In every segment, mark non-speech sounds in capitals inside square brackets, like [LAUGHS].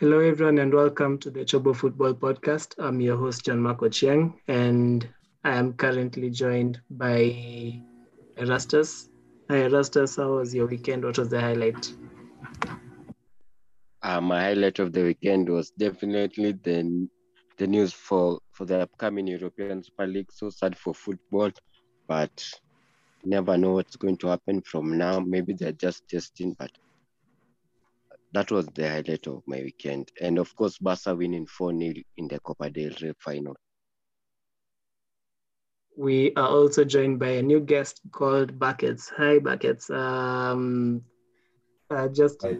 Hello, everyone, and welcome to the Chobo Football Podcast. I'm your host, John Marco Chiang, and I am currently joined by Erastus. Hi, Erastus. How was your weekend? What was the highlight? Uh, my highlight of the weekend was definitely the the news for for the upcoming European Super League. So sad for football, but never know what's going to happen from now. Maybe they're just testing, but that was the highlight of my weekend. And of course, Barca winning 4 0 in the Copa del Rey final. We are also joined by a new guest called Buckets. Hi, Buckets. Um, uh, just Hi.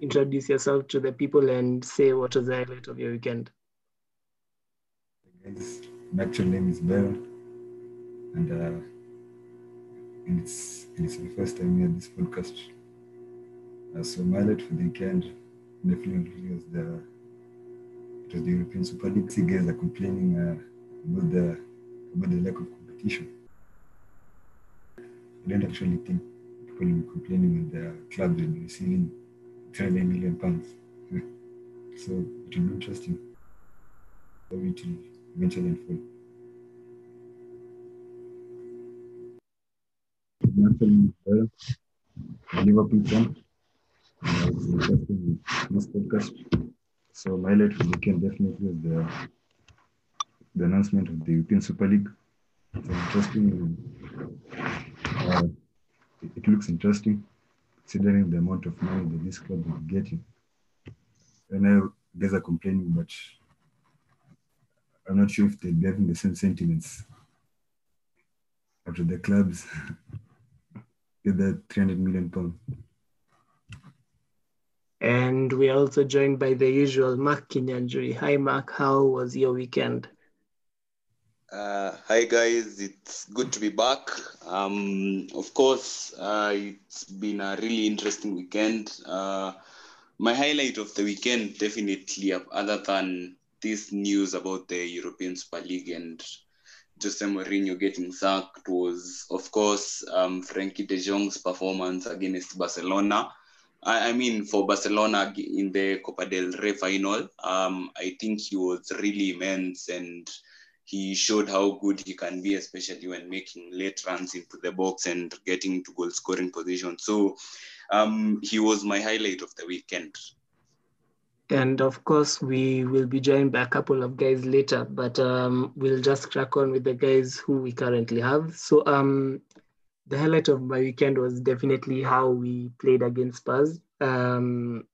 introduce yourself to the people and say what was the highlight of your weekend. My actual name is Baron, and, uh, and it's, it's the first time here this podcast. Uh, so my highlight for the weekend definitely was the it was the European Super League. See guys are complaining uh, about the about the lack of competition. I don't actually think people will be complaining when their clubs will be receiving 20 million pounds. [LAUGHS] so it will be interesting how it will eventually unfold. Liverpool this podcast. So my highlight for the weekend definitely was the the announcement of the European Super League. It's interesting. Uh, it, looks interesting considering the amount of money that this club is getting. I know guys are complaining, but I'm not sure if they'll be having the same sentiments after the clubs [LAUGHS] get that 300 million pounds. And we're also joined by the usual Mark Kinyanjui. Hi, Mark. How was your weekend? Uh, hi guys, it's good to be back. Um, of course, uh, it's been a really interesting weekend. Uh, my highlight of the weekend, definitely, other than this news about the European Super League and Jose Mourinho getting sacked, was of course um, Frenkie De Jong's performance against Barcelona. I, I, mean, for Barcelona in the Copa del Rey final, um, I think he was really immense and he showed how good he can be, especially when making late runs into the box and getting to goal scoring position. So um, he was my highlight of the weekend. And of course, we will be joined by a couple of guys later, but um, we'll just crack on with the guys who we currently have. So um, the highlight of my weekend was definitely how we played against Spurs. Um,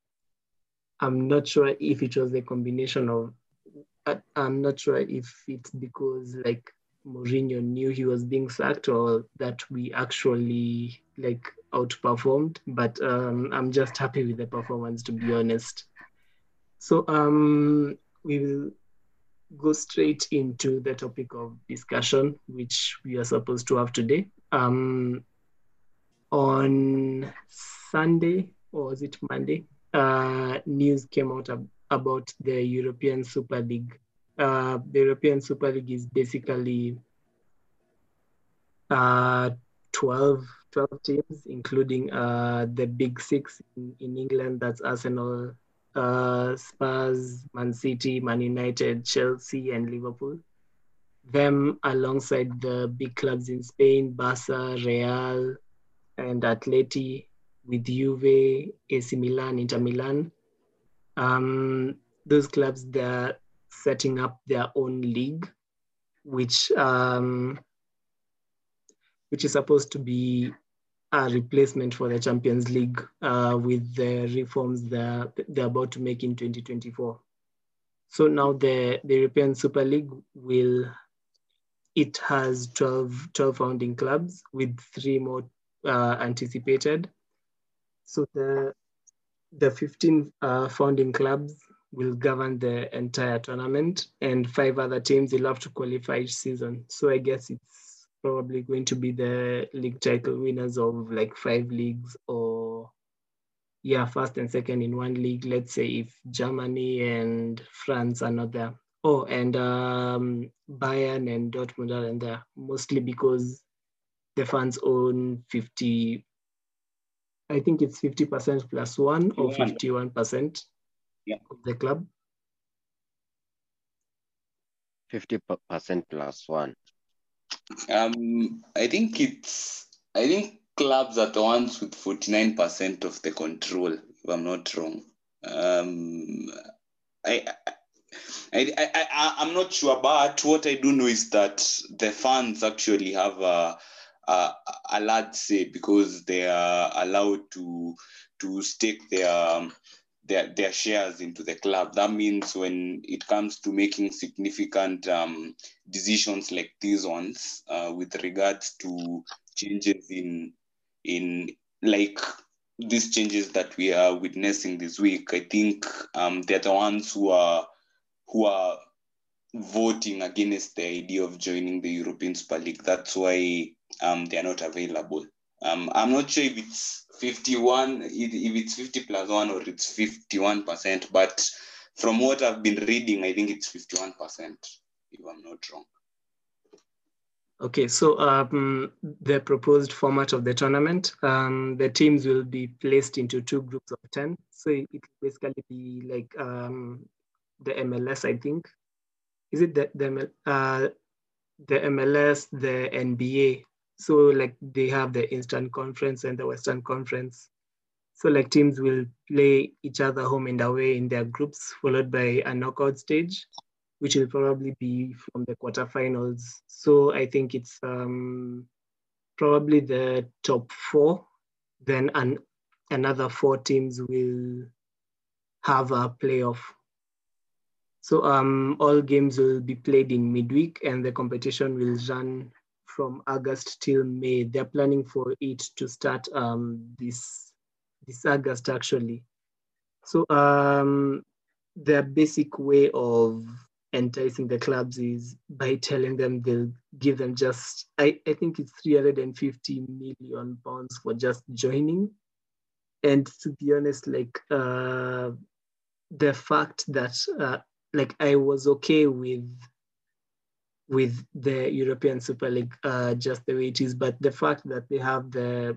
I'm not sure if it was a combination of I'm not sure if it's because like Mourinho knew he was being sacked or that we actually like outperformed. But um, I'm just happy with the performance, to be honest. So um, we will go straight into the topic of discussion, which we are supposed to have today. Um, on Sunday, or was it Monday? Uh, news came out ab- about the European Super League. Uh, the European Super League is basically uh, 12, 12 teams, including uh, the big six in, in England. That's Arsenal, uh, Spurs, Man City, Man United, Chelsea, and Liverpool. Them alongside the big clubs in Spain, Barca, Real, and Atleti, with Juve, AC Milan, Inter Milan. Um, those clubs they're setting up their own league, which um, which is supposed to be a replacement for the Champions League uh, with the reforms they're, they're about to make in 2024. So now the, the European Super League will, it has 12, 12 founding clubs with three more uh, anticipated. So the, the 15 uh, founding clubs will govern the entire tournament, and five other teams will have to qualify each season. So I guess it's probably going to be the league title winners of like five leagues or yeah, first and second in one league. Let's say if Germany and France are not there. Oh, and um, Bayern and Dortmund are in there, mostly because the fans own 50 I think it's 50% plus one or 51% Yeah. of the club. 50% plus one. Um, I think it's I think clubs are the ones with 49% of the control, if I'm not wrong. Um, I, I, I, I, I'm not sure, but what I do know is that the fans actually have a, a, a large say because they are allowed to to stake their um, their their shares into the club. That means when it comes to making significant um, decisions like these ones, uh, with regards to changes in in like these changes that we are witnessing this week, I think um, they're the ones who are who are voting against the idea of joining the European Super League. That's why um, they are not available. Um, I'm not sure if it's 51, if it's 50 plus one or it's 51%, but from what I've been reading, I think it's 51%, if I'm not wrong. Okay, so um, the proposed format of the tournament, um, the teams will be placed into two groups of 10. So it will basically be like um, the MLS, I think. Is it the, the, uh, the MLS, the NBA? So like they have the Eastern Conference and the Western Conference. So like teams will play each other home and away in their groups, followed by a knockout stage which will probably be from the quarterfinals. So I think it's um, probably the top four. Then an, another four teams will have a playoff. So um, all games will be played in midweek and the competition will run from August till May. They're planning for it to start um, this, this August actually. So um, their basic way of enticing the clubs is by telling them they'll give them just I, I think it's 350 million pounds for just joining and to be honest like uh the fact that uh, like i was okay with with the european super league uh just the way it is but the fact that they have the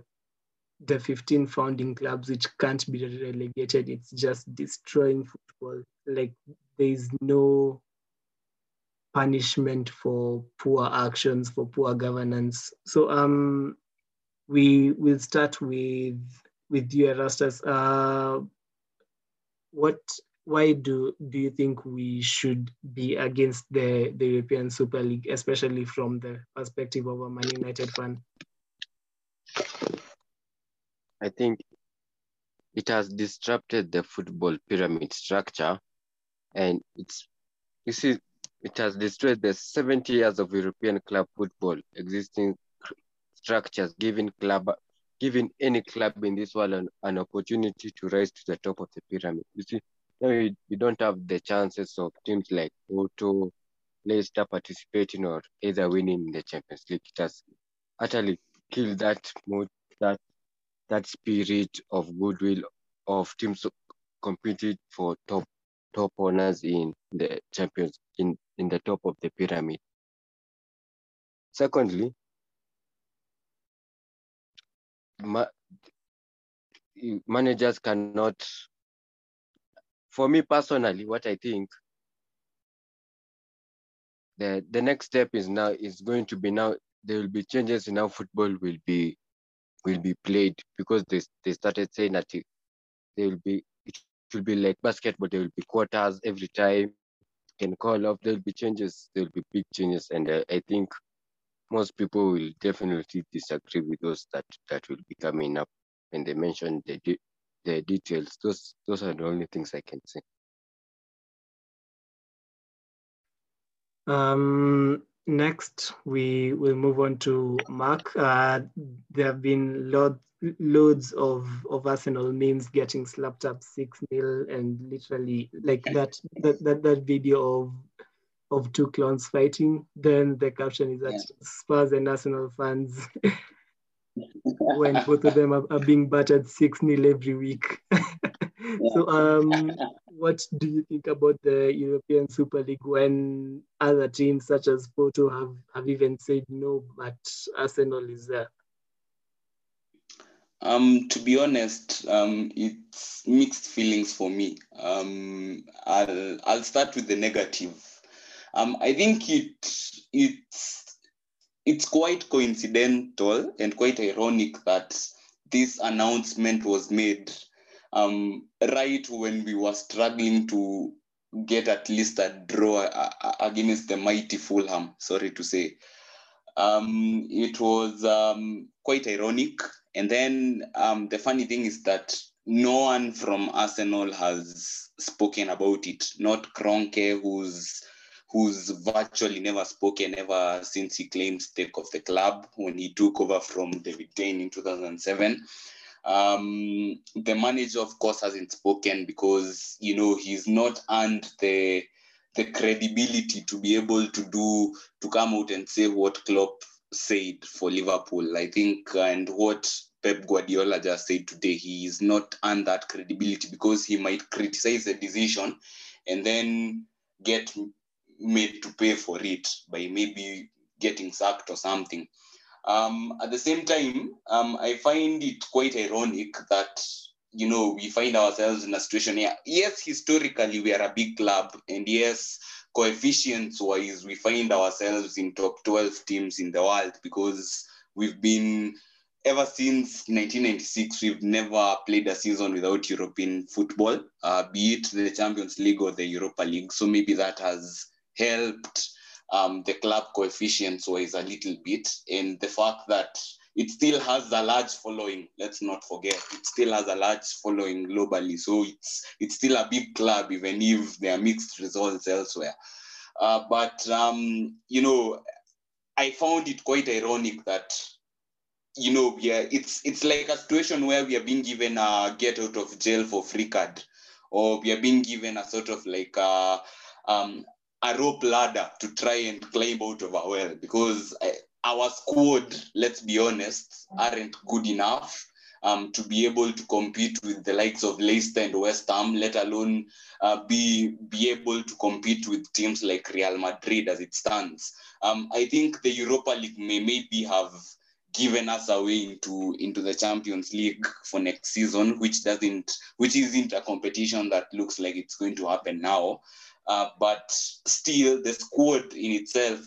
the 15 founding clubs which can't be relegated it's just destroying football like there is no punishment for poor actions, for poor governance. So um, we will start with with you, Erastus. Uh, what? Why do do you think we should be against the the European Super League, especially from the perspective of a Man United fan? I think it has disrupted the football pyramid structure, and it's you see it has destroyed the 70 years of European club football existing structures, giving club, giving any club in this world an, an opportunity to rise to the top of the pyramid. You see, we, we don't have the chances of teams like Porto, Leicester participating or either winning the Champions League. It has utterly killed that mood, that that spirit of goodwill of teams competing for top top honors in the champions in, in the top of the pyramid. Secondly, ma managers cannot for me personally, what I think the the next step is now is going to be now there will be changes in how football will be will be played because they they started saying that it, there will be it will be like basketball there will be quarters every time can call off there will be changes there will be big changes. And uh, I think most people will definitely disagree with those that that will be coming up. When they mention the the details those those are the only things I can say Um, next, we will move on to Mark. Uh, there have been loads, loads of, of Arsenal memes getting slapped up 6 0 and literally like that, that, that, that video of of two clones fighting. Then the caption is that Yeah. Spurs and Arsenal fans, [LAUGHS] when both of them are, are being battered 6 0 every week. [LAUGHS] so, um, what do you think about the European Super League when other teams such as Porto have, have even said no, but Arsenal is there? Um, to be honest, um, it's mixed feelings for me. Um, I'll I'll start with the negative. Um, I think it it's it's quite coincidental and quite ironic that this announcement was made um, right when we were struggling to get at least a draw against the mighty Fulham. Sorry to say, um, it was um, quite ironic and then um, the funny thing is that no one from Arsenal has spoken about it. Not Kroenke, who's who's virtually never spoken ever since he claimed stake of the club when he took over from David Dein in 2007. Um, the manager, of course, hasn't spoken because you know he's not earned the the credibility to be able to do to come out and say what Klopp said for Liverpool. I think, and what Pep Guardiola just said today, he is not on that credibility because he might criticize the decision and then get made to pay for it by maybe getting sacked or something. Um, at the same time, um, I find it quite ironic that you know we find ourselves in a situation here. Yes, historically we are a big club, and yes, coefficients wise, we find ourselves in top 12 teams in the world because we've been ever since 1996 we've never played a season without european football uh, be it the champions league or the europa league so maybe that has helped um, the club coefficients wise a little bit and the fact that it still has a large following let's not forget it still has a large following globally. So it's it's still a big club even if there are mixed results elsewhere. Uh, but um, you know i found it quite ironic that you know yeah it's it's like a situation where we are being given a get out of jail for free card or we are being given a sort of like a, um, a rope ladder to try and climb out of our well because I, our squad, let's be honest, aren't good enough um, to be able to compete with the likes of Leicester and West Ham, let alone uh, be be able to compete with teams like Real Madrid as it stands. Um, I think the Europa League may maybe have given us a way into into the Champions League for next season, which doesn't which isn't a competition that looks like it's going to happen now. Uh, but still, the squad in itself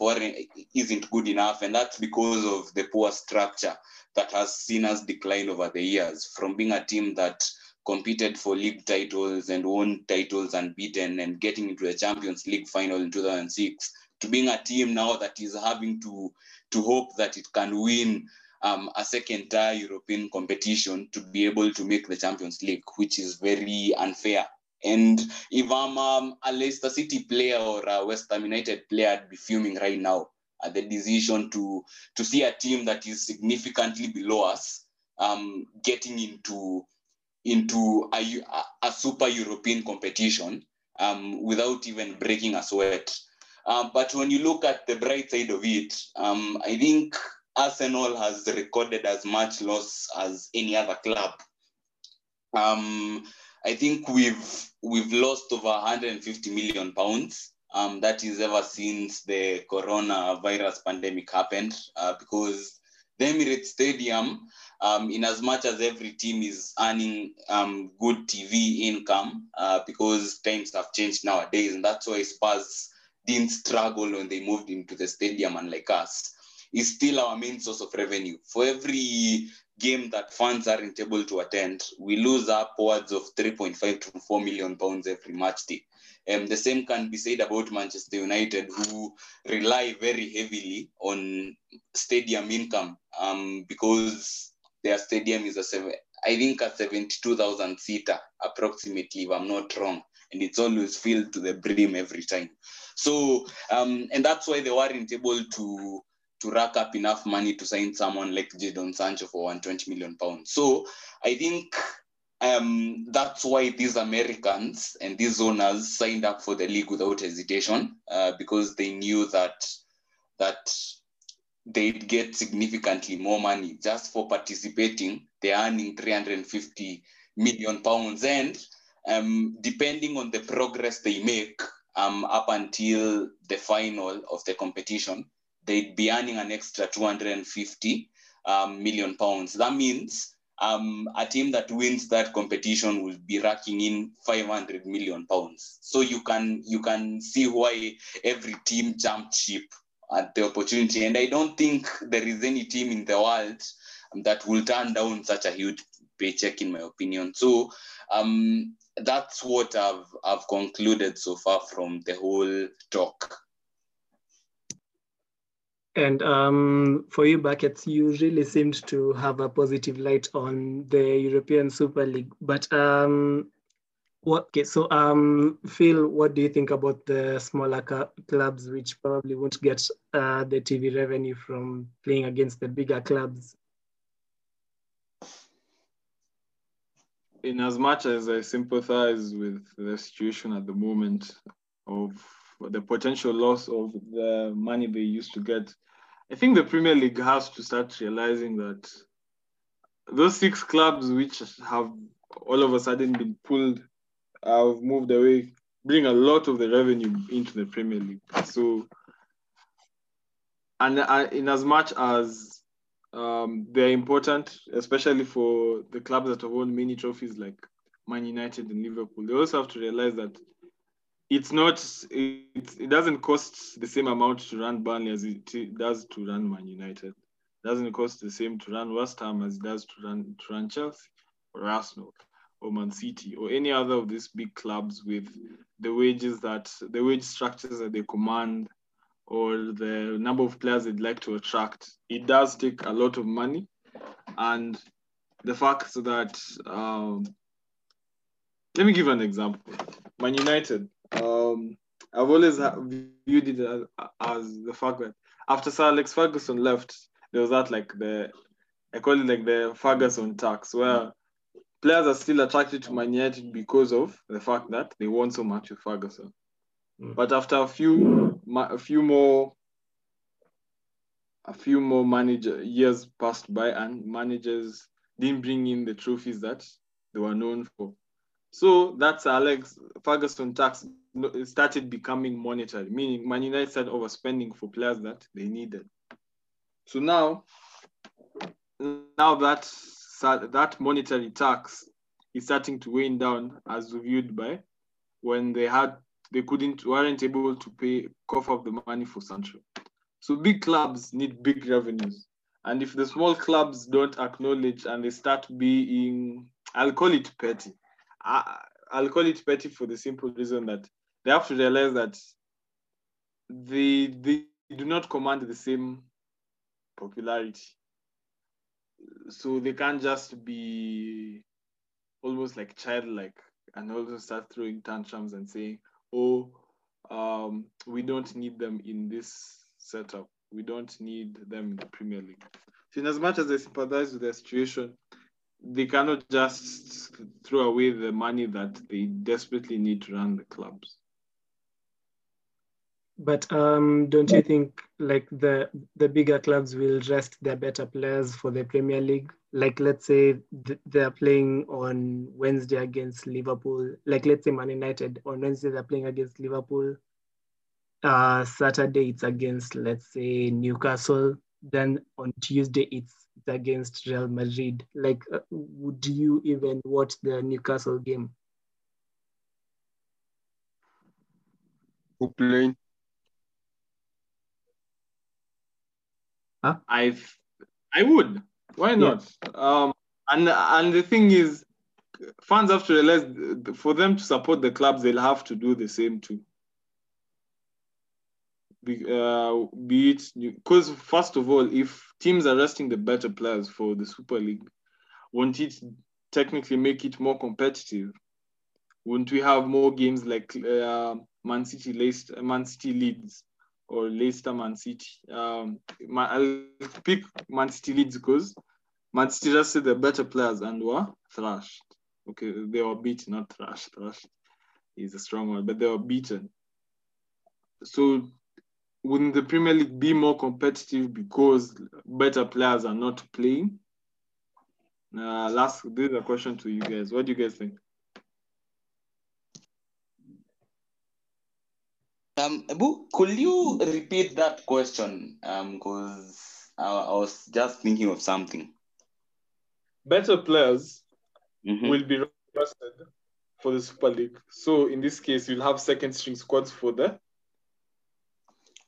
isn't good enough, and that's because of the poor structure that has seen us decline over the years. From being a team that competed for league titles and won titles unbeaten, and getting into the Champions League final in 2006, to being a team now that is having to to hope that it can win um, a second tier European competition to be able to make the Champions League, which is very unfair and if I'm um, a Leicester City player or a West Ham United player, I'd be fuming right now at the decision to to see a team that is significantly below us um, getting into into a, a super European competition um, without even breaking a sweat. Um, but when you look at the bright side of it, um, I think Arsenal has recorded as much loss as any other club. Um, I think we've we've lost over 150 million pounds. Um, that is ever since the coronavirus pandemic happened, uh, because the Emirates Stadium, um, in as much as every team is earning um, good TV income, uh, because times have changed nowadays, and that's why Spurs didn't struggle when they moved into the stadium, unlike us, is still our main source of revenue. For every game that fans aren't able to attend, we lose upwards of 3.5 to 4 million pounds every match day. Um, the same can be said about Manchester United, who rely very heavily on stadium income um, because their stadium is a seven, I think a 72,000 seater approximately, if I'm not wrong, and it's always filled to the brim every time. So, um, and that's why they weren't able to to rack up enough money to sign someone like Jadon Sancho for 120 million pounds. So I think um, that's why these Americans and these owners signed up for the league without hesitation uh, because they knew that that they'd get significantly more money just for participating. They're earning 350 million pounds, and um, depending on the progress they make um, up until the final of the competition, they'd be earning an extra 250 um, million pounds. That means um, a team that wins that competition will be racking in 500 million pounds. So you can you can see why every team jumped ship at the opportunity. And I don't think there is any team in the world that will turn down such a huge paycheck, in my opinion. So um, that's what I've I've concluded so far from the whole talk. And um, for you, Buckets, you really seemed to have a positive light on the European Super League. But um, what? Okay, so um, Phil, what do you think about the smaller clubs, which probably won't get uh, the TV revenue from playing against the bigger clubs? In as much as I sympathize with the situation at the moment of the potential loss of the money they used to get I think the Premier League has to start realizing that those six clubs which have all of a sudden been pulled have moved away, bring a lot of the revenue into the Premier League. So, and uh, in as much as um, they're important, especially for the clubs that have won many trophies like Man United and Liverpool, they also have to realize that it's not it, it doesn't cost the same amount to run Burnley as it does to run Man United. It doesn't cost the same to run West Ham as it does to run to run Chelsea or Arsenal or Man City or any other of these big clubs with the wages that the wage structures that they command or the number of players they'd like to attract. It does take a lot of money, and the fact that um, let me give an example. Man United um, I've always viewed it as, as, the fact that after Sir Alex Ferguson left, there was that like the I call it like the Ferguson tax, where players are still attracted to Man United because of the fact that they won so much with Ferguson. Mm. But after a few a few more a few more manager years passed by and managers didn't bring in the trophies that they were known for. So that's Alex Ferguson tax started becoming monetary, meaning Man United started overspending for players that they needed. So now, now that that monetary tax is starting to weigh down as viewed by when they had they couldn't weren't able to pay cough up the money for Sancho. So big clubs need big revenues. And if the small clubs don't acknowledge and they start being, I'll call it petty, I, I'll call it petty for the simple reason that they have to realize that they they do not command the same popularity. So they can't just be almost like childlike and also start throwing tantrums and saying, "Oh, um, we don't need them in this setup. We don't need them in the Premier League." So, in as much as I sympathize with the situation, they cannot just throw away the money that they desperately need to run the clubs. But um, don't you think like the the bigger clubs will rest their better players for the Premier League? Like let's say th- they're playing on Wednesday against Liverpool. Like let's say Man United on Wednesday they're playing against Liverpool. Uh, Saturday it's against let's say Newcastle. Then on Tuesday it's against Real Madrid. Like, uh, would you even watch the Newcastle game? Who playing? Huh? I I would. Why not? Yeah. Um, and and the thing is, fans have to realize for them to support the clubs, they'll have to do the same too be, uh, be it because first of all, if teams are resting the better players for the Super League, won't it technically make it more competitive? Wouldn't we have more games like uh, Man City, Leicester, Man City Leeds, or Leicester, Man City? Um, I'll pick Man City Leeds because Man City rested the better players and were thrashed. Okay, they were beaten, not thrashed. Thrashed is a strong word, but they were beaten. So wouldn't the Premier League be more competitive because better players are not playing? Uh, last, this is a question to you guys. What do you guys think? Um, Abu, could you repeat that question? Um, because I, I was just thinking of something. better players Mhm. will be requested for the Super League. So in this case, you'll have second string squads for the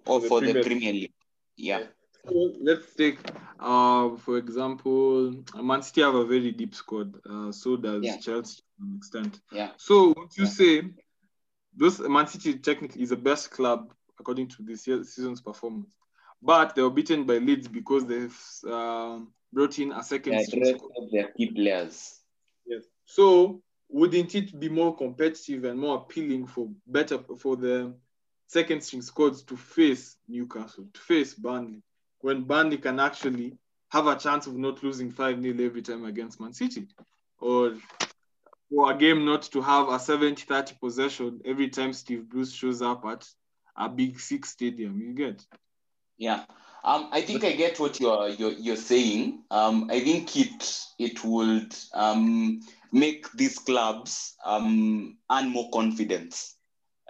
or the for the Premier- Premier League. Yeah. So let's take, uh, for example, Man City have a very deep squad. Uh, so does Yeah. Chelsea to an extent. Yeah. So would you Yeah. say those Man City technically is the best club according to this year, season's performance, but they were beaten by Leeds because they've um, brought in a second addressed their key players. Yes. So wouldn't it be more competitive and more appealing for better for the second string squads to face Newcastle, to face Burnley, when Burnley can actually have a chance of not losing 5 0 every time against Man City? Or for a game not to have a 70 30 possession every time Steve Bruce shows up at a big six stadium. You get? Yeah. Um, I think I get what you're you're, you're saying. Um, I think it it would um, make these clubs um, earn more confidence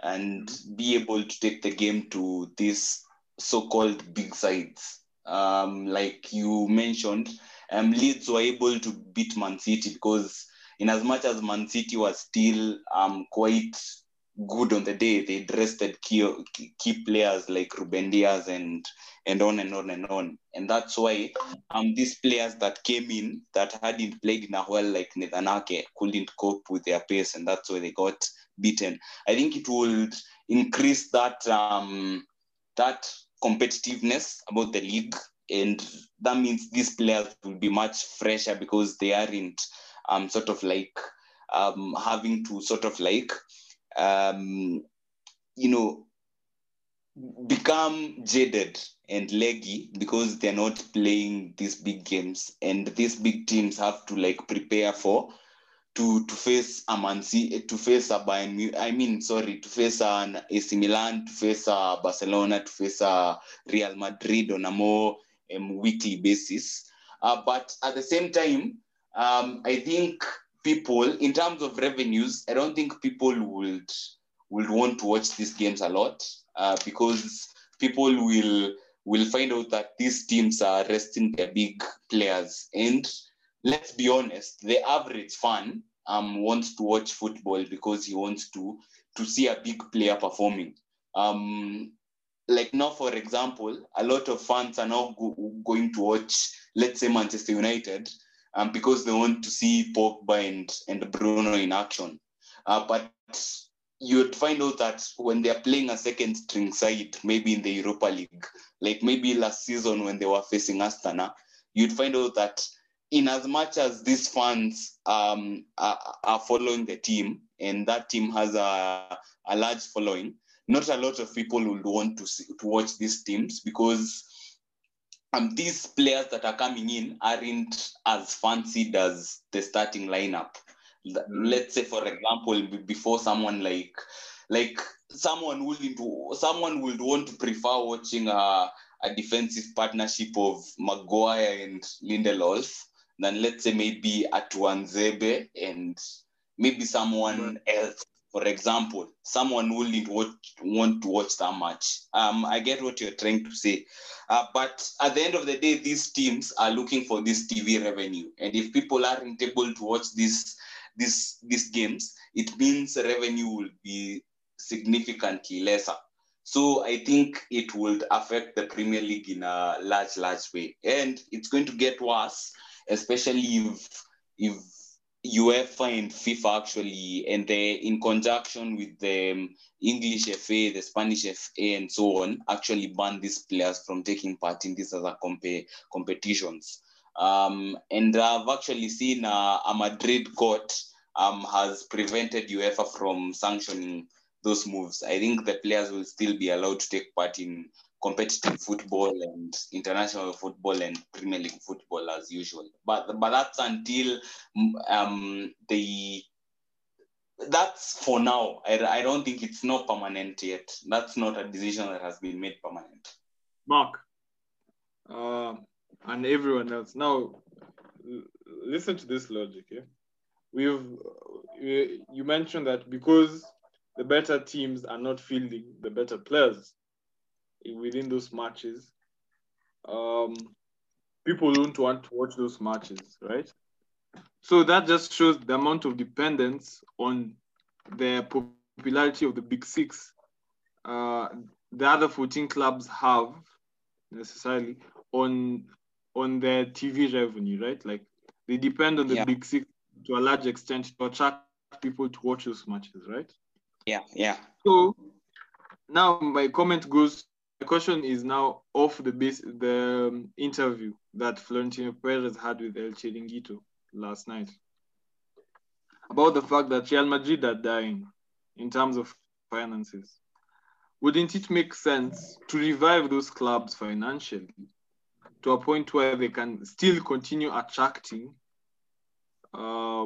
and be able to take the game to these so-called big sides. Um, like you mentioned, um, Leeds were able to beat Man City because, in as much as Man City was still um, quite good on the day, they rested key, key players like Ruben Dias and and on and on and on. And that's why um these players that came in that hadn't played in a while, like Nathan Ake, couldn't cope with their pace, and that's why they got beaten. I think it would increase that um that competitiveness about the league, and that means these players will be much fresher because they aren't um sort of like um having to sort of like um you know become jaded and leggy because they're not playing these big games. And these big teams have to like prepare for to to face a Man City, to face a Bayern I mean sorry to face an AC Milan to face a Barcelona to face a Real Madrid on a more um, weekly basis. Uh, but at the same time um, I think people in terms of revenues I don't think people would would want to watch these games a lot uh, because people will will find out that these teams are resting their big players. And let's be honest, the average fan um, wants to watch football because he wants to to see a big player performing. Um, like now, for example, a lot of fans are now go- going to watch, let's say, Manchester United, um, because they want to see Pogba and, and Bruno in action. Uh, but you'd find out that when they're playing a second string side, maybe in the Europa League, like maybe last season when they were facing Astana, you'd find out that in as much as these fans um, are, are following the team and that team has a, a large following, not a lot of people would want to see, to watch these teams because um, these players that are coming in aren't as fancied as the starting lineup. Let's say, for example, before someone like like someone wouldn't someone would want to prefer watching a, a defensive partnership of Maguire and Lindelof than let's say maybe Atuanzebe and maybe someone else. For example, someone wouldn't watch, want to watch that much. Um, I get what you're trying to say, uh, but at the end of the day, these teams are looking for this TV revenue, and if people aren't able to watch these these these games, it means revenue will be significantly lesser. So I think it would affect the Premier League in a large, large way, and it's going to get worse, especially if if UEFA and FIFA actually, and they in conjunction with the um, English FA, the Spanish FA, and so on, actually ban these players from taking part in these other compa- competitions. Um, and I've actually seen uh, a Madrid court um, has prevented UEFA from sanctioning those moves. I think the players will still be allowed to take part in competitive football and international football and Premier League football as usual. But but that's until um, the that's for now. I, I don't think it's not permanent yet. That's not a decision that has been made permanent. Mark, uh, and everyone else. Now, l- listen to this logic. Yeah? We've you you mentioned that because the better teams are not fielding the better players within those matches, um, people don't want to watch those matches, right? so that just shows the amount of dependence on the popularity of the big six. Uh, the other 14 clubs have necessarily on on their TV revenue, right? Like they depend on the Yeah. big six to a large extent to attract people to watch those matches, right? Yeah, yeah. So now my comment goes. Question is now off the base the um, interview that Florentino Perez had with El Chiringuito last night about the fact that Real Madrid are dying in terms of finances. Wouldn't it make sense to revive those clubs financially to a point where they can still continue attracting uh,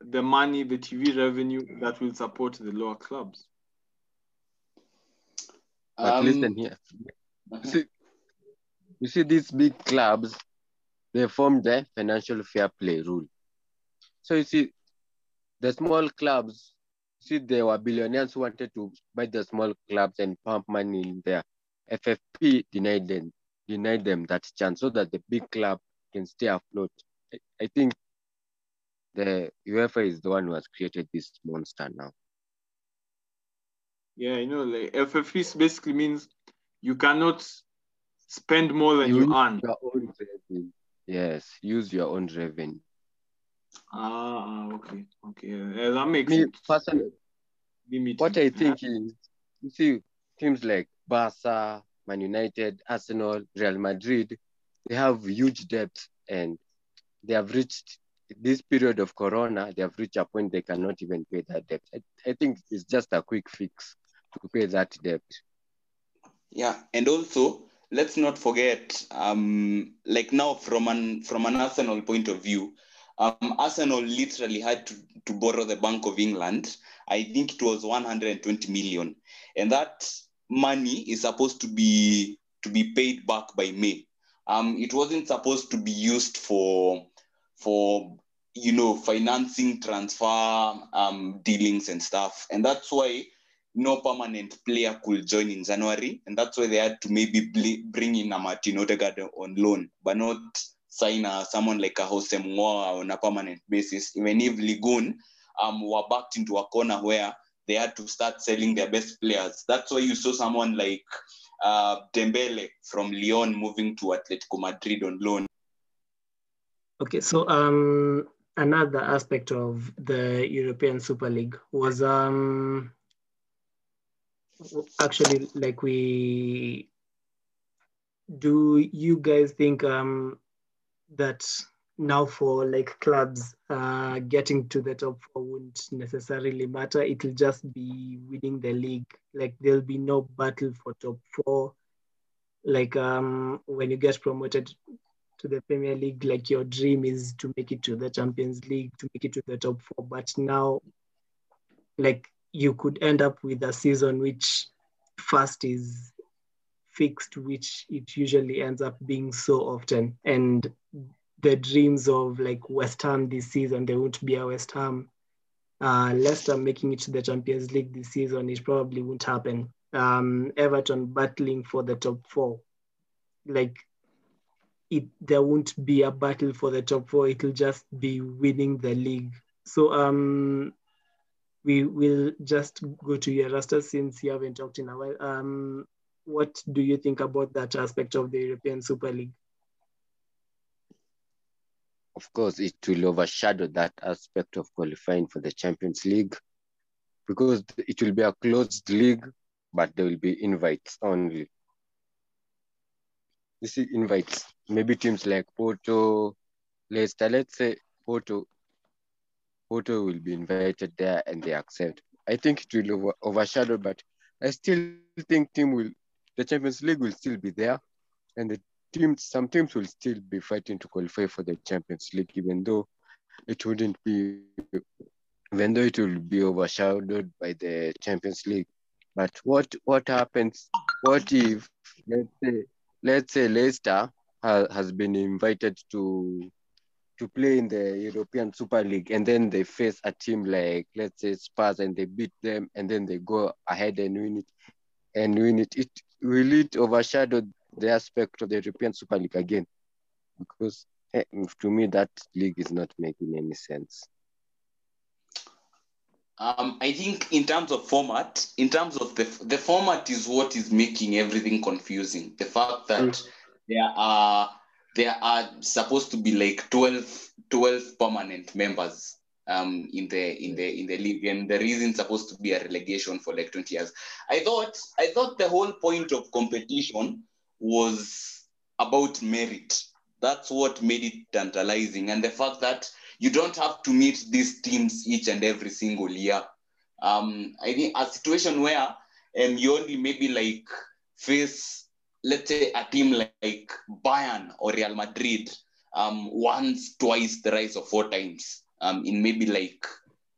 the money, the TV revenue that will support the lower clubs? But Um, listen here. You see, you see these big clubs, they form the financial fair play rule. So you see, the small clubs, see, there were billionaires who wanted to buy the small clubs and pump money in there. FFP denied them, denied them that chance so that the big club can stay afloat. I, I think the UEFA is the one who has created this monster now. Yeah, you know, like FFP basically means you cannot spend more than you, earn. your own revenue. Yes, use your own revenue. Ah, okay, okay, yeah, that makes Me sense. personally, Limited. what I think is, you see, teams like Barca, Man United, Arsenal, Real Madrid, they have huge debts and they have reached this period of Corona, they have reached a point they cannot even pay that debt. I, I think it's just a quick fix to pay that debt. Yeah, and also let's not forget, um, like now from an from an Arsenal point of view, um, Arsenal literally had to, to borrow the Bank of England. I think it was 120 million, and that money is supposed to be to be paid back by May. Um, it wasn't supposed to be used for for you know financing transfer um, dealings and stuff, and that's why no permanent player could join in January, and that's why they had to maybe bring in a Martin Odegaard on loan, but not sign a, someone like a Houssem Aouar on a permanent basis. Even if Ligue 1 um, were backed into a corner where they had to start selling their best players. That's why you saw someone like uh, Dembele from Lyon moving to Atletico Madrid on loan. Okay, so um, another aspect of the European Super League was um, actually like we do you guys think um, that now for like clubs uh, getting to the top four wouldn't necessarily matter? It'll just be winning the league. Like there'll be no battle for top four. Like um, when you get promoted to the Premier League, like your dream is to make it to the Champions League, to make it to the top four. But now, like you could end up with a season which first is fixed, which it usually ends up being so often. And the dreams of like West Ham this season, there won't be a West Ham. Uh, Leicester making it to the Champions League this season, it probably won't happen. Um, Everton battling for the top four. Like it there won't be a battle for the top four it'll just be winning the league so um we will just go to you Rasta since you haven't talked in a while um what do you think about that aspect of the European Super League Of course, it will overshadow that aspect of qualifying for the Champions League because it will be a closed league, but there will be invites only. You see, invites. Maybe teams like Porto, Leicester, let's say Porto, Porto will be invited there and they accept. I think it will over, overshadow, but I still think team will, the Champions League will still be there, and the teams, some teams will still be fighting to qualify for the Champions League, even though it wouldn't be, even though it will be overshadowed by the Champions League. But what what happens? What if let's say let's say Leicester ha, has been invited to to play in the European Super League, and then they face a team like let's say Spurs, and they beat them, and then they go ahead and win it, and win it. It will it overshadow the aspect of the European Super League again, because Eh, to me, that league is not making any sense. Um, I think in terms of format, in terms of the the format is what is making everything confusing. The fact that Mm. there are there are supposed to be like 12, 12 permanent members um in the in the in the league, and the reason supposed to be a relegation for like 20 years. I thought I thought the whole point of competition was about merit. That's what made it tantalizing, and the fact that you don't have to meet these teams each and every single year. Um, I think a situation where um, you only maybe like face, let's say, a team like Bayern or Real Madrid um, once, twice, thrice, or four times um, in maybe like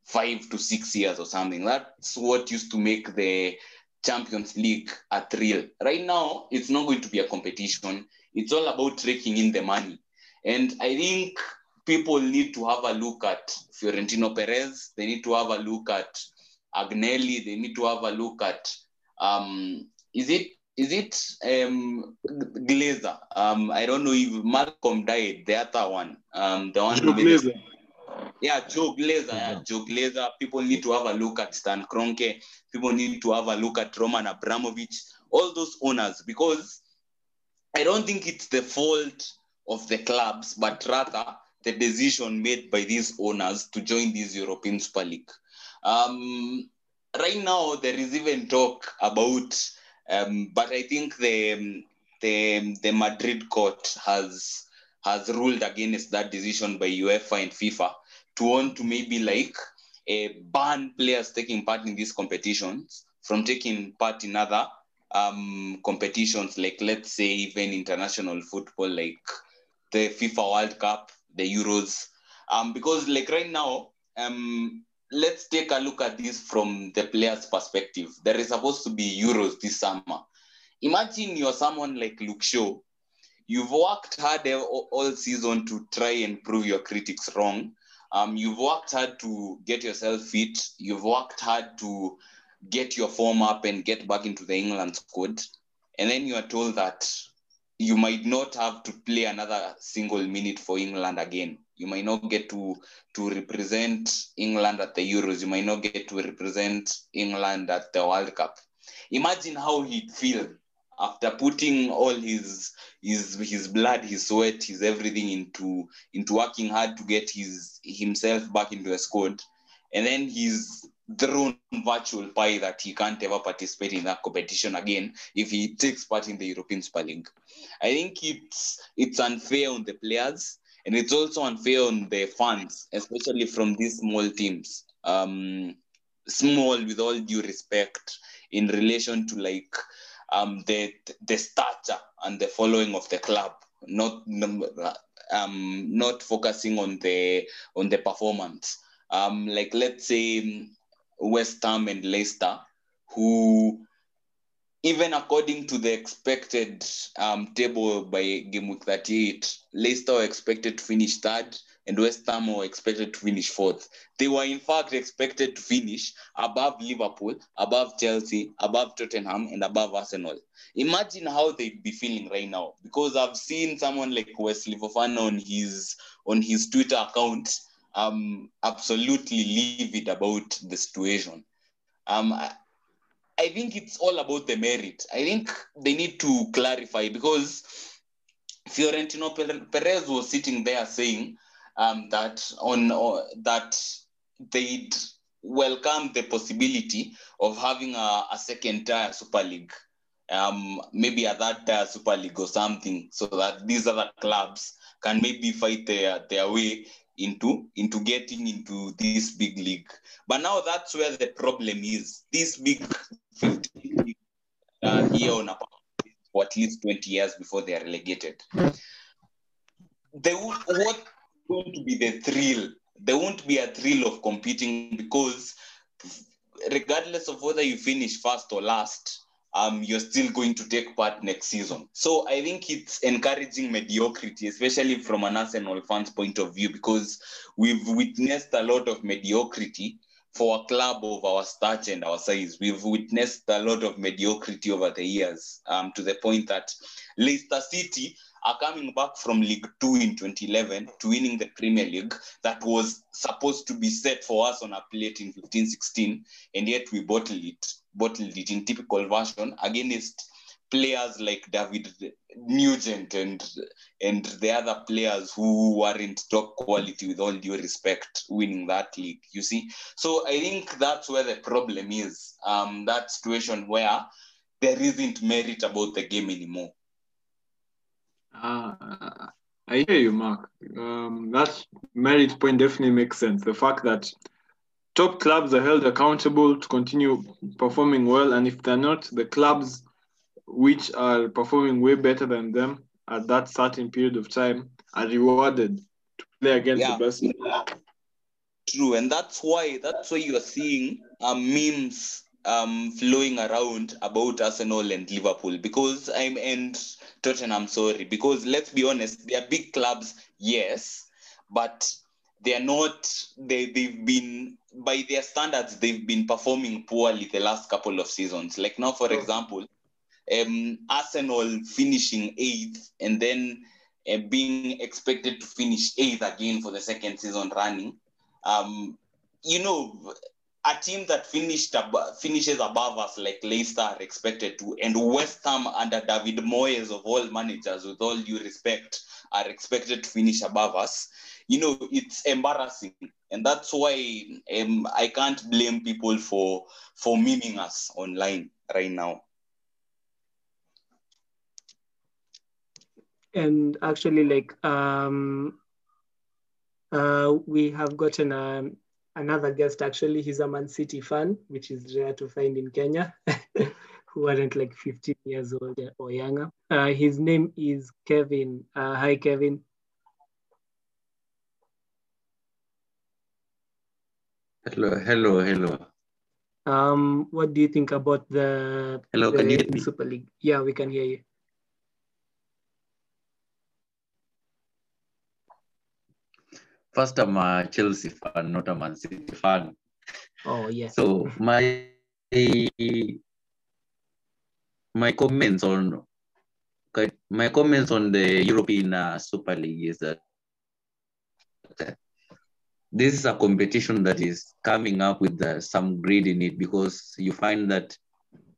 five to six years or something. That's what used to make the Champions League a thrill. Right now, it's not going to be a competition. It's all about raking in the money. And I think people need to have a look at Florentino Perez. They need to have a look at Agnelli. They need to have a look at um, is it is it um, Glazer? Um, I don't know if Malcolm died. The other one, um, the one Joel Glazer. yeah, Joel Glazer. Yeah, Joel Glazer. People need to have a look at Stan Kroenke. People need to have a look at Roman Abramovich. All those owners, because I don't think it's the fault of the clubs, but rather the decision made by these owners to join this European Super League. Um, right now, there is even talk about, um, but I think the the the Madrid court has has ruled against that decision by UEFA and FIFA to want to maybe like uh, ban players taking part in these competitions from taking part in other um, competitions, like let's say even international football, like the FIFA World Cup, the Euros. Um, because like right now, um, let's take a look at this from the player's perspective. There is supposed to be Euros this summer. Imagine you're someone like Luke Shaw. You've worked hard all season to try and prove your critics wrong. Um, you've worked hard to get yourself fit. You've worked hard to get your form up and get back into the England squad. And then you are told that you might not have to play another single minute for England again. You might not get to to represent England at the Euros. You might not get to represent England at the World Cup. Imagine how he'd feel after putting all his his his blood, his sweat, his everything into into working hard to get his himself back into the squad, and then he's thrown virtual pie that he can't ever participate in that competition again if he takes part in the European Super League. I think it's it's unfair on the players and it's also unfair on the fans, especially from these small teams. Um, small with all due respect in relation to like um, the the stature and the following of the club, not um, not focusing on the on the performance. Um, like let's say West Ham and Leicester, who even according to the expected um, table by game week 38, Leicester were expected to finish third and West Ham were expected to finish fourth. They were in fact expected to finish above Liverpool, above Chelsea, above Tottenham, and above Arsenal. Imagine how they'd be feeling right now. Because I've seen someone like Wesley Fofana on his on his Twitter account um absolutely livid about the situation. Um I, think it's all about the merit. I think they need to clarify because Florentino Perez was sitting there saying um, that on uh, that they'd welcome the possibility of having a, a second tier Super League, um, maybe a third tier Super League or something, so that these other clubs can maybe fight their, their way into into getting into this big league. But now that's where the problem is. This big 15 uh, here on a for at least 20 years before they are relegated. They to be the thrill? There won't be a thrill of competing because regardless of whether you finish first or last, um, you're still going to take part next season. So I think it's encouraging mediocrity, especially from an Arsenal fans' point of view, because we've witnessed a lot of mediocrity for a club of our stature and our size. We've witnessed a lot of mediocrity over the years, um, to the point that Leicester City are coming back from League Two in 2011 to winning the Premier League that was supposed to be set for us on a plate in 15 16, and yet we bottled it, bottled it in typical version against players like David Nugent and and the other players who weren't top quality with all due respect winning that league you see? So i think that's where the problem is um that situation where there isn't merit about the game anymore Uh, I hear you, Mark. Um, that merit point definitely makes sense. The fact that top clubs are held accountable to continue performing well, and if they're not, the clubs which are performing way better than them at that certain period of time are rewarded to play against Yeah. the best. True, and that's why that's why you are seeing um, memes um, flowing around about Arsenal and Liverpool because I'm and Tottenham. Sorry, because let's be honest, they are big clubs, yes, but they are not. They they've been by their standards they've been performing poorly the last couple of seasons. Like now, for Oh. example, um, Arsenal finishing eighth and then uh, being expected to finish eighth again for the second season running um, you know, a team that finished ab- finishes above us like Leicester are expected to, and West Ham under David Moyes of all managers, with all due respect, are expected to finish above us. You know, it's embarrassing, and that's why um, I can't blame people for for memeing us online right now. and actually like um uh we have gotten um another guest actually he's a man city fan which is rare to find in kenya [LAUGHS] who aren't like 15 years old or younger. Uh, his name is kevin. Uh, hi kevin. Hello, hello, hello. um what do you think about the Hello, the can you hear me? super league? Yeah we can hear you First, I'm a Chelsea fan, not a Man City fan. oh yes So my my comments on my comments on the European uh, Super League is that this is a competition that is coming up with uh, some greed in it because you find that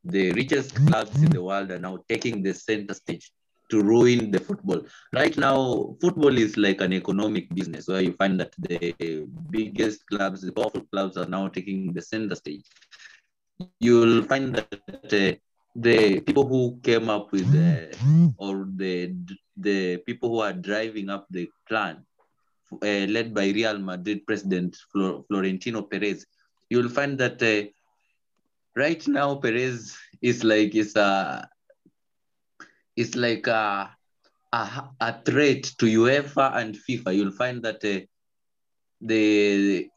the richest clubs in the world are now taking the center stage to ruin the football. Right now, football is like an economic business where you find that the biggest clubs, the powerful clubs, are now taking the center stage. You'll find that uh, the people who came up with uh, or the the people who are driving up the plan, uh, led by Real Madrid president Flor- Florentino Perez, you'll find that uh, right now Perez is like is a is like a, a a threat to UEFA and FIFA. You'll find that uh, the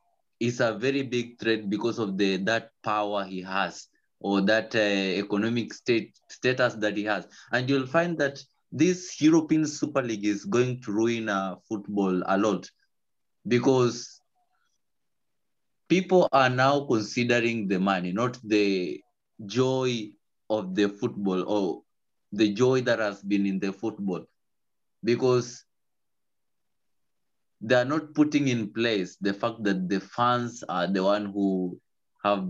is a very big threat because of the that power he has or that uh, economic state status that he has, and you'll find that this European Super League is going to ruin uh, football a lot because people are now considering the money, not the joy of the football or the joy that has been in the football. Because they are not putting in place the fact that the fans are the one who have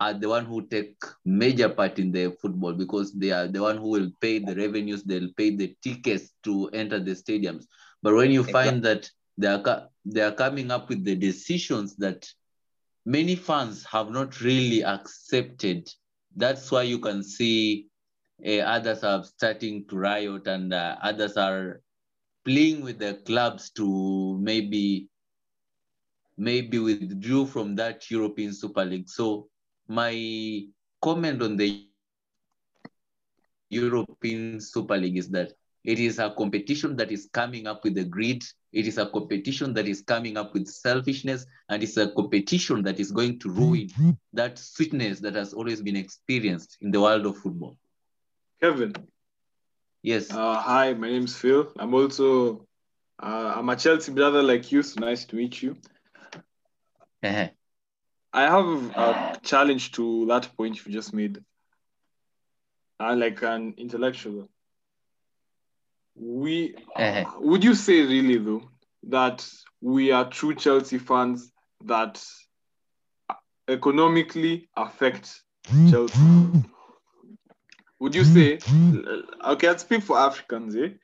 are the one who take major part in the football because they are the one who will pay the revenues, they'll pay the tickets to enter the stadiums. But when you find that they are they are coming up with the decisions that many fans have not really accepted, that's why you can see others are starting to riot and uh, others are playing with the clubs to maybe maybe withdrew from that European Super League. So my comment on the European Super League is that it is a competition that is coming up with the greed. It is a competition that is coming up with selfishness, and it's a competition that is going to ruin that sweetness that has always been experienced in the world of football. Kevin, Yes. uh, hi, my name's Phil. I'm also uh, I'm a Chelsea brother like you. So nice to meet you. Uh-huh. I have a challenge to that point you just made. Uh, like an intellectual. we Uh-huh. would you say really though that we are true Chelsea fans that economically affect Chelsea? Would you say okay, I'll speak for Africans, eh?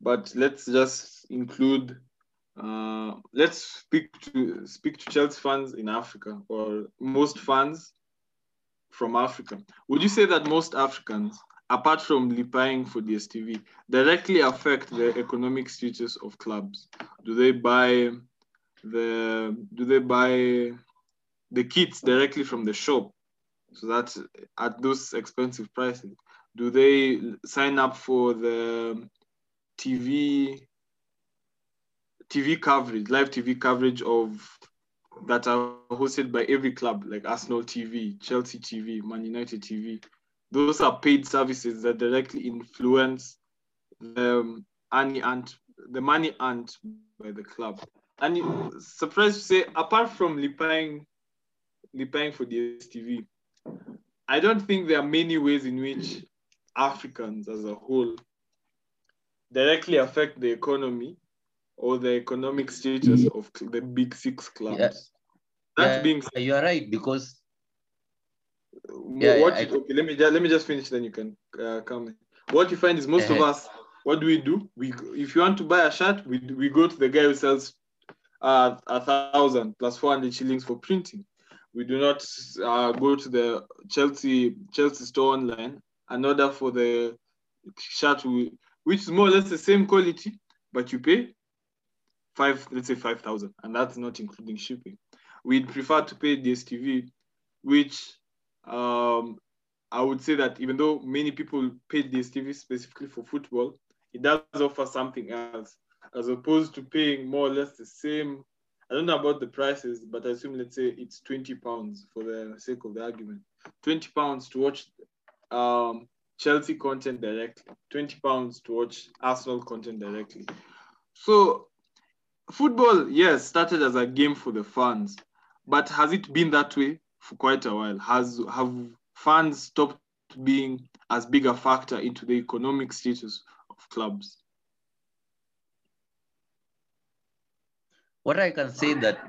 But let's just include uh let's speak to speak to Chelsea fans in Africa or most fans from Africa. Would you say that most Africans, apart from lipaying for DSTV, directly affect the economic status of clubs? Do they buy the do they buy the kits directly from the shop? So that's at those expensive prices. Do they sign up for the TV TV coverage, live TV coverage of that are hosted by every club, like Arsenal TV, Chelsea TV, Man United TV. Those are paid services that directly influence the money and the money earned by the club. And surprised to say, apart from lipaying, lipaying for DSTV, I don't think there are many ways in which Africans as a whole directly affect the economy or the economic status of the big six clubs. Yeah. That Yeah, being said, you are right because Yeah, what yeah, you- okay, let me just, let me just finish, then you can uh, come. What you find is most of Uh-huh. us, what do we do? We if you want to buy a shirt, we we go to the guy who sells uh, a thousand plus four hundred shillings for printing. We do not uh, go to the Chelsea Chelsea store online and order for the shirt, which is more or less the same quality, but you pay five, let's say five thousand, and that's not including shipping. We'd prefer to pay DSTV, which um, I would say that even though many people pay DSTV specifically for football, it does offer something else, as opposed to paying more or less the same. I don't know about the prices, but I assume let's say it's 20 pounds for the sake of the argument. 20 pounds to watch um, Chelsea content directly, 20 pounds to watch Arsenal content directly. So football, yes, started as a game for the fans, but has it been that way for quite a while? Has have fans stopped being as big a factor into the economic status of clubs? what I can say that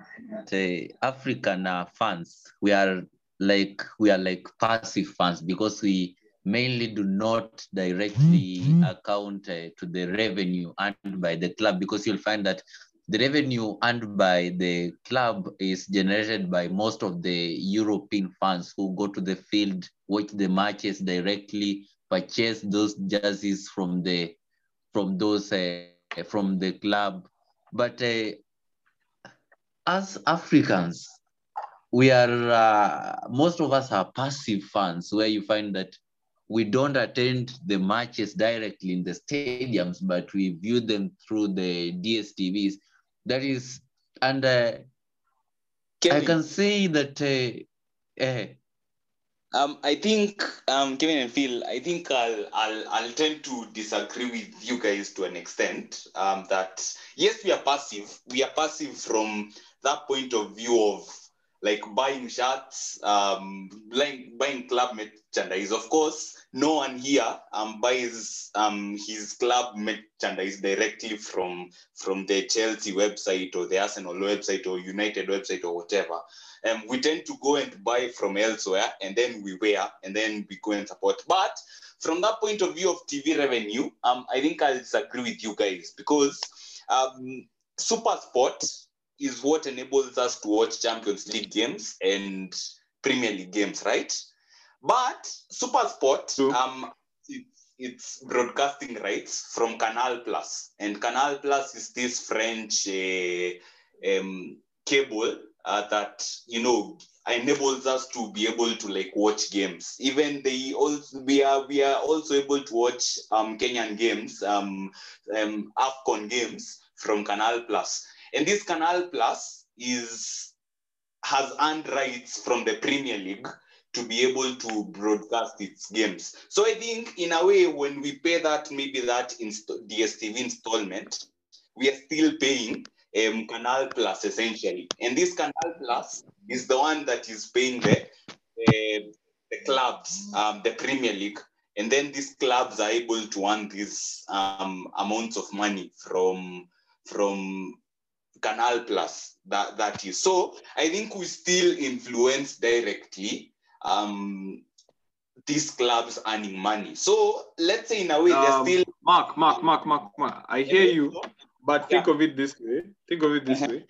the African uh, fans, we are like we are like passive fans because we mainly do not directly account uh, to the revenue earned by the club because you'll find that the revenue earned by the club is generated by most of the European fans who go to the field, watch the matches directly, purchase those jerseys from the from those uh, from the club. But uh, as Africans, we are uh, most of us are passive fans, where you find that we don't attend the matches directly in the stadiums, but we view them through the DSTVs. That is, and uh, I can say that. Uh, uh, Um, I think um, Kevin and Phil, I think I'll, I'll I'll tend to disagree with you guys to an extent. Um, that yes, we are passive. We are passive from that point of view of like buying shirts, um, buying, buying club merchandise. Of course, no one here um, buys um, his club merchandise directly from from the Chelsea website or the Arsenal website or United website or whatever um, we tend to go and buy from elsewhere and then we wear and then we go and support. But from that point of view of TV revenue, um, I think I'll disagree with you guys because um, Super Sport is what enables us to watch Champions League games and Premier League games, right? But Super Sport, True. um, it's, it's broadcasting rights from Canal Plus, and Canal Plus is this French uh, um, cable uh, that you know enables us to be able to like watch games. Even they also we are we are also able to watch um, Kenyan games, um, um, Afcon games from Canal Plus, and this Canal Plus is has earned rights from the Premier League to be able to broadcast its games. So I think in a way when we pay that maybe that inst- DSTV installment, we are still paying um, Canal Plus essentially. And this Canal Plus is the one that is paying the, uh, the clubs, um, the Premier League. and then these clubs are able to earn these um, amounts of money from from Canal Plus. That that is so. I think we still influence directly um, these clubs earning money. So let's say in a way they're Um, still Mark, Mark, Mark, Mark, Mark. I hear you, but think of it this way. Think of it this Uh-huh. way.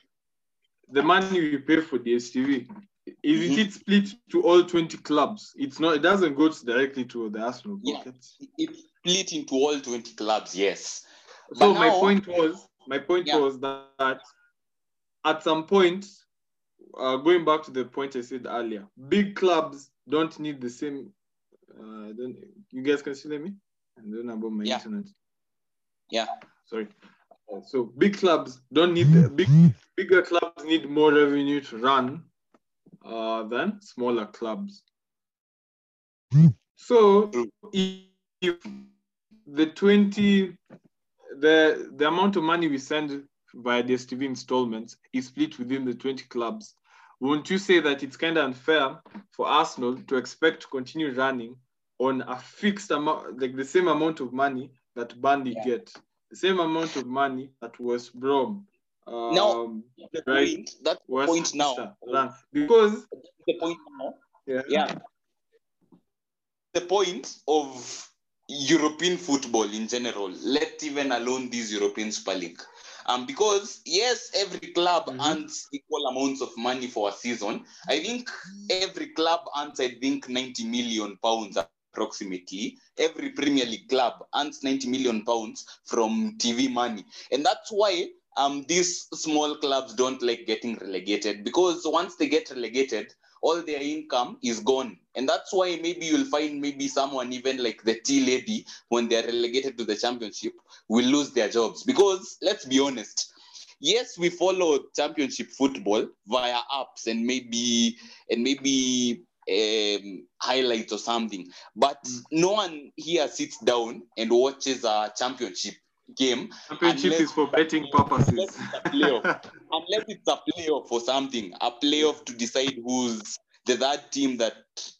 The money we pay for the STV is Mhm. it split to all 20 clubs? It's not, it doesn't go directly to the Arsenal Yeah. it's split into all 20 clubs, yes. So But my now- point was, my point Yeah. was that at some point, uh, going back to the point I said earlier, big clubs don't need the same. Uh, don't you guys can see hear me? I don't know about my Yeah. internet. Yeah. Sorry. Uh, so big clubs don't need the big bigger clubs need more revenue to run uh, than smaller clubs. So True. if the 20 the the amount of money we send via DSTV installments is split within the 20 clubs, won't you say that it's kind of unfair for Arsenal to expect to continue running on a fixed amount, like the same amount of money that Burnley Yeah. get, the same amount of money that West Brom, um, Now, right, point, that's West point now. Run because The point now. yeah, Yeah. The point of European football in general, let even alone this European Super League. Um, because yes, every club Mhm. earns equal amounts of money for a season. I think every club earns, I think, 90 million pounds approximately. Every Premier League club earns 90 million pounds from TV money. And that's why um, these small clubs don't like getting relegated because once they get relegated, all their income is gone. And that's why maybe you'll find maybe someone, even like the tea lady, when they're relegated to the championship, will lose their jobs. Because let's be honest, yes, we follow championship football via apps and maybe and maybe um, highlights or something. But Mm. no one here sits down and watches a championship game championship is for betting purposes. Unless it's a playoff. [LAUGHS] unless it's a playoff or something, a playoff to decide who's the third team that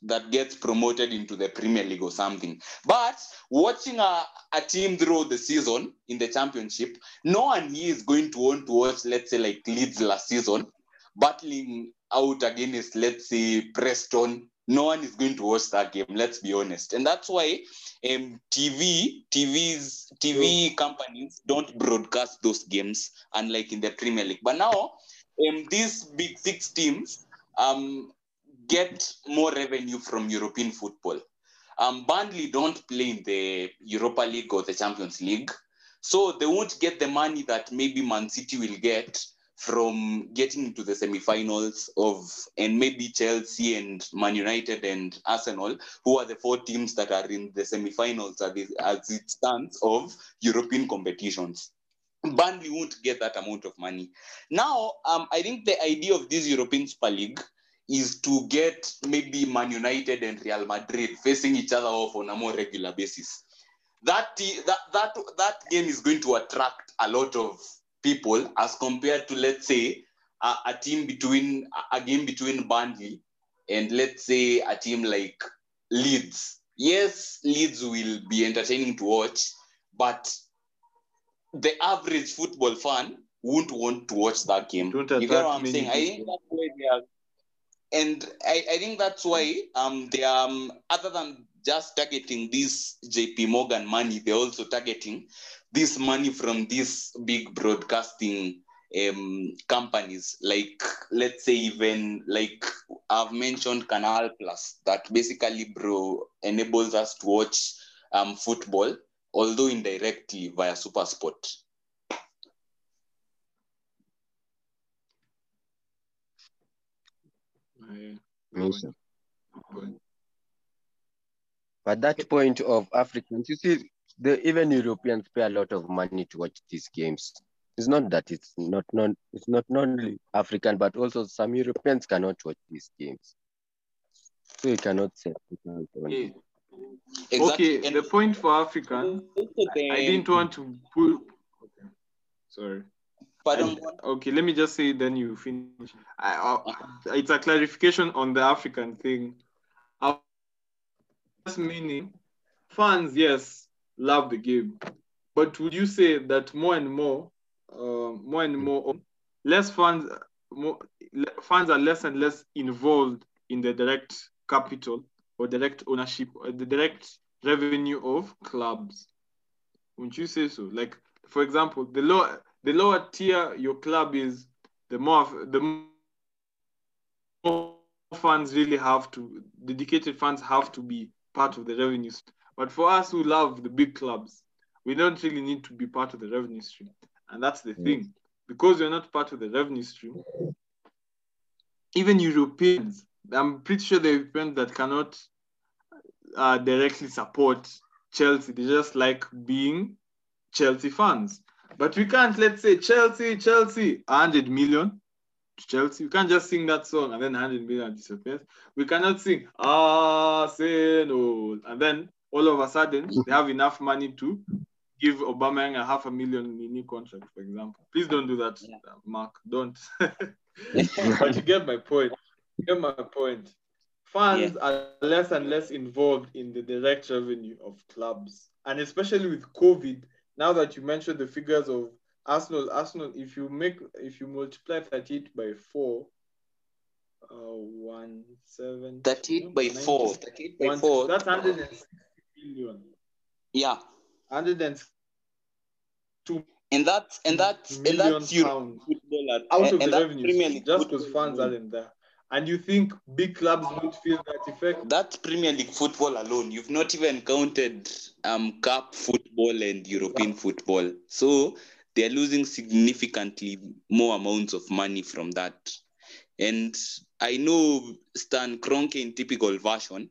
that gets promoted into the Premier League or something. But watching a, a team through the season in the championship, no one here is going to want to watch, let's say, like Leeds last season, battling out against, let's say, Preston. No one is going to watch that game, let's be honest. And that's why um, TV, TVs, TV companies don't broadcast those games, unlike in the Premier League. But now, um, these big six teams um, get more revenue from European football. Um, Burnley don't play in the Europa League or the Champions League, so they won't get the money that maybe Man City will get from getting into the semi-finals of and maybe Chelsea and Man United and Arsenal, who are the four teams that are in the semi-finals as it, stands of European competitions. Burnley won't get that amount of money. Now, um, I think the idea of this European Super League is to get maybe Man United and Real Madrid facing each other off on a more regular basis. That, that, that, that game is going to attract a lot of people as compared to, let's say, a, a team between, a game between Burnley and let's say a team like Leeds. Yes, Leeds will be entertaining to watch, but the average football fan won't want to watch that game. Don't You attract what I'm saying? I think that's why they are, and I, I think that's why um they are um, other than just targeting this JP Morgan money, they're also targeting this money from these big broadcasting um companies like let's say even like I've mentioned Canal Plus that basically bro enables us to watch um football although indirectly via Supersport. Yeah. Yes. Good. But that point of Africans, you see, the even Europeans pay a lot of money to watch these games. It's not that it's not non it's not only African, but also some Europeans cannot watch these games. So you cannot say Africans only. Yeah. Okay, the point for African, I didn't want to put. Okay. Sorry. Pardon. Okay, let me just say then you finish. I, I, it's a clarification on the African thing. Meaning fans, yes, love the game, but would you say that more and more, uh, more and more, less fans, more fans are less and less involved in the direct capital or direct ownership or the direct revenue of clubs? Wouldn't you say so? Like, for example, the lower the lower tier your club is, the more the more funds really have to dedicated fans have to be part of the revenue. But for us who love the big clubs, we don't really need to be part of the revenue stream. And that's the thing. Because you're not part of the revenue stream, even Europeans, I'm pretty sure the Europeans that cannot uh, directly support Chelsea, they just like being Chelsea fans. But we can't, let's say, Chelsea, Chelsea, 100 million Chelsea. We can't just sing that song and then 100 million disappears. We cannot sing Arsenal and then all of a sudden they have enough money to give Obama a half a million in new contract, for example. Please don't do that, yeah. Mark. Don't. but [LAUGHS] you get my point. You get my point. Fans yeah. are less and less involved in the direct revenue of clubs. And especially with COVID, now that you mentioned the figures of Arsenal, Arsenal, if you make if you multiply 38 by 4, uh, one seven 38 by 4. 38 by 4. That's 160 billion. Yeah. 102 and that's and that's and that's pounds at, out of and the revenue just because fans aren't there. And you think big clubs would feel that effect? That's Premier League football alone. You've not even counted um cup football and European football. So they're losing significantly more amounts of money from that. And I know Stan Kroenke in typical version.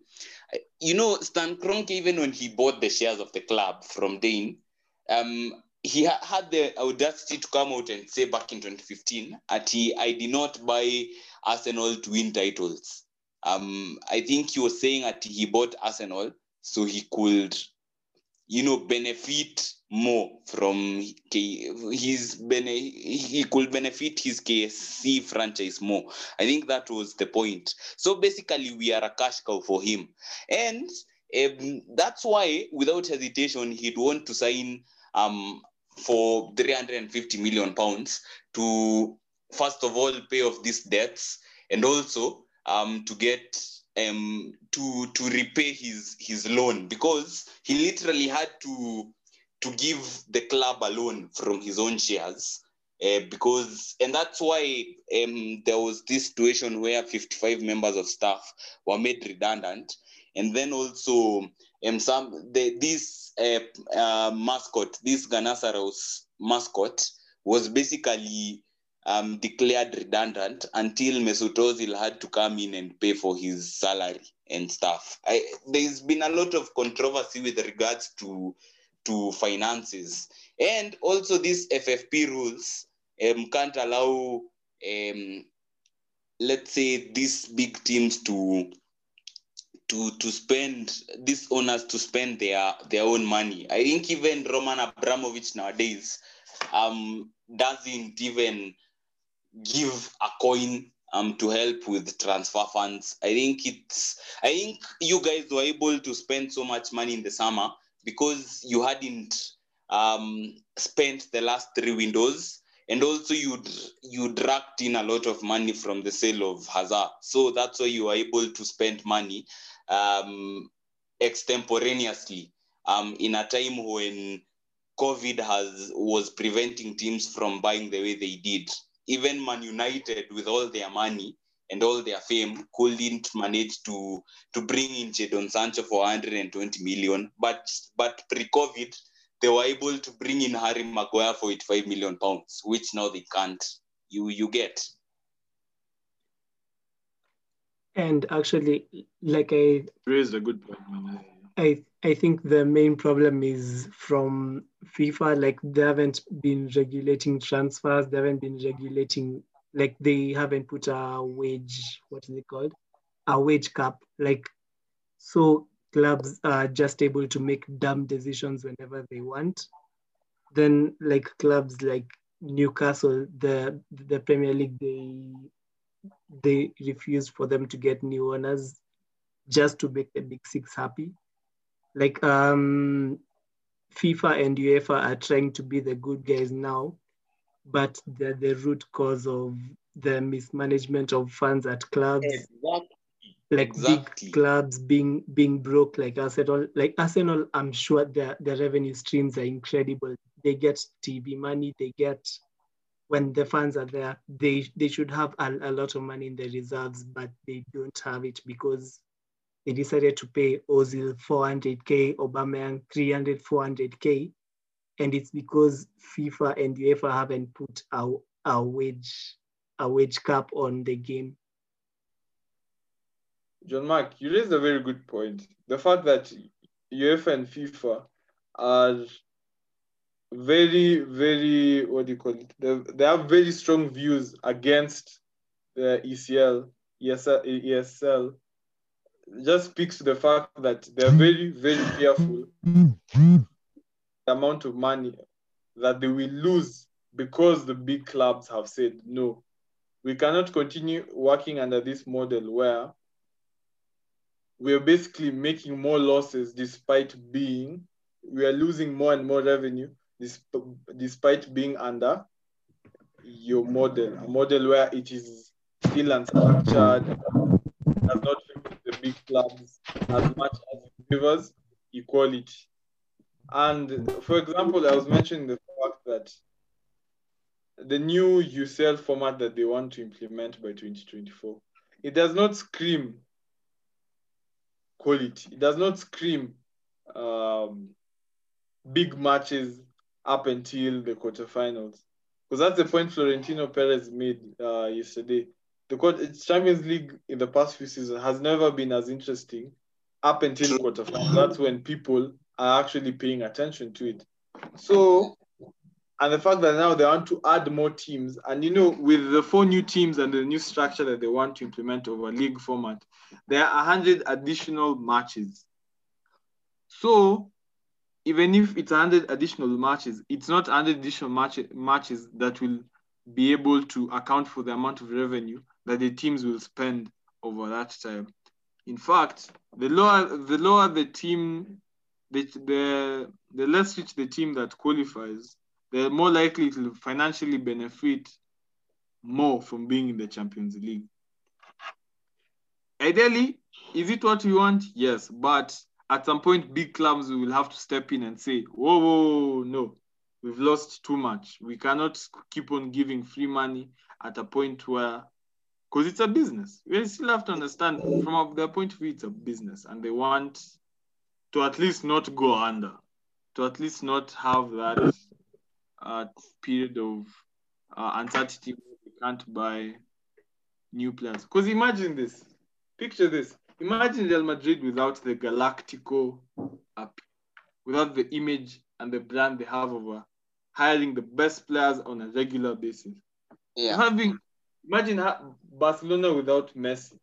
You know, Stan Kroenke, even when he bought the shares of the club from Dein, um, he ha- had the audacity to come out and say back in 2015 that he, I did not buy Arsenal to win titles. Um, I think he was saying that he bought Arsenal so he could, you know, benefit more from his bene- he could benefit his KSE franchise more. I think that was the point. So basically, we are a cash cow for him, and um, that's why, without hesitation, he'd want to sign um, for 350 million pounds to first of all pay off these debts and also um, to get um, to to repay his his loan because he literally had to to give the club a loan from his own shares uh, because and that's why um, there was this situation where 55 members of staff were made redundant. And then also um, some the, this uh, uh, mascot this Gunnersaurus mascot was basically um, declared redundant until Mesut Ozil had to come in and pay for his salary and stuff. I, there's been a lot of controversy with regards to to finances. And also these FFP rules um, can't allow, um, let's say, these big teams to to to spend these owners to spend their their own money. I think even Roman Abramovich nowadays um, doesn't even give a coin um, to help with transfer funds. I think it's I think you guys were able to spend so much money in the summer because you hadn't um, spent the last three windows and also you'd you dragged in a lot of money from the sale of Hazard. So that's why you were able to spend money um, extemporaneously um, in a time when COVID has was preventing teams from buying the way they did. Even Man United, with all their money, and all their fame couldn't manage to to bring in Jadon Sancho for 120 million. But but pre-COVID, they were able to bring in Harry Maguire for 85 million pounds, which now they can't. You you get. And actually, like I raised a good point. I I think the main problem is from FIFA. Like they haven't been regulating transfers. They haven't been regulating like they haven't put a wage what is it called a wage cap like so clubs are just able to make dumb decisions whenever they want then like clubs like newcastle the the premier league they they refused for them to get new owners just to make the big six happy like um, FIFA and UEFA are trying to be the good guys now, but they're the root cause of the mismanagement of funds at clubs. Exactly. Like Exactly. big clubs being being broke, like Arsenal. Like Arsenal, I'm sure their their revenue streams are incredible. They get TV money, they get when the fans are there, they they should have a, a lot of money in the reserves, but they don't have it because they decided to pay Ozil 400k, Aubameyang 300, 400k, and it's because FIFA and UEFA haven't put a, a wage a wage cap on the game. John Mark, you raised a very good point. The fact that UEFA and FIFA are very, very, what do you call it? They, have very strong views against the ECL, ESL, ESL. Just speaks to the fact that they're very, very careful the amount of money that they will lose because the big clubs have said no. We cannot continue working under this model where we're basically making more losses despite being we are losing more and more revenue despite being under your model a model where it is still unstructured does not favor the big clubs as much as it favors equality and for example i was mentioning the fact that the new UCL format that they want to implement by 2024 it does not scream quality. It does not scream um, big matches up until the quarterfinals. Because that's the point Florentino Perez made uh, yesterday. The Champions League in the past few seasons has never been as interesting up until the quarterfinals. That's when people are actually paying attention to it. So, and the fact that now they want to add more teams, and you know, with the four new teams and the new structure that they want to implement over league format, there are 100 additional matches. So, even if it's 100 additional matches, it's not 100 additional match, matches that will be able to account for the amount of revenue that the teams will spend over that time. In fact, the lower the lower the team, the the, the less rich the team that qualifies, the more likely to financially benefit more from being in the Champions League. Ideally, is it what we want? Yes, but at some point, big clubs will have to step in and say, whoa, whoa, whoa, no, we've lost too much. We cannot keep on giving free money at a point where, because it's a business. We still have to understand from their point of view, it's a business, and they want to at least not go under, to at least not have that uh, period of uh, uncertainty where they can't buy new players. Because imagine this, picture this. Imagine Real Madrid without the Galactico app, without the image and the brand they have over hiring the best players on a regular basis. Yeah. Having imagine Barcelona without Messi,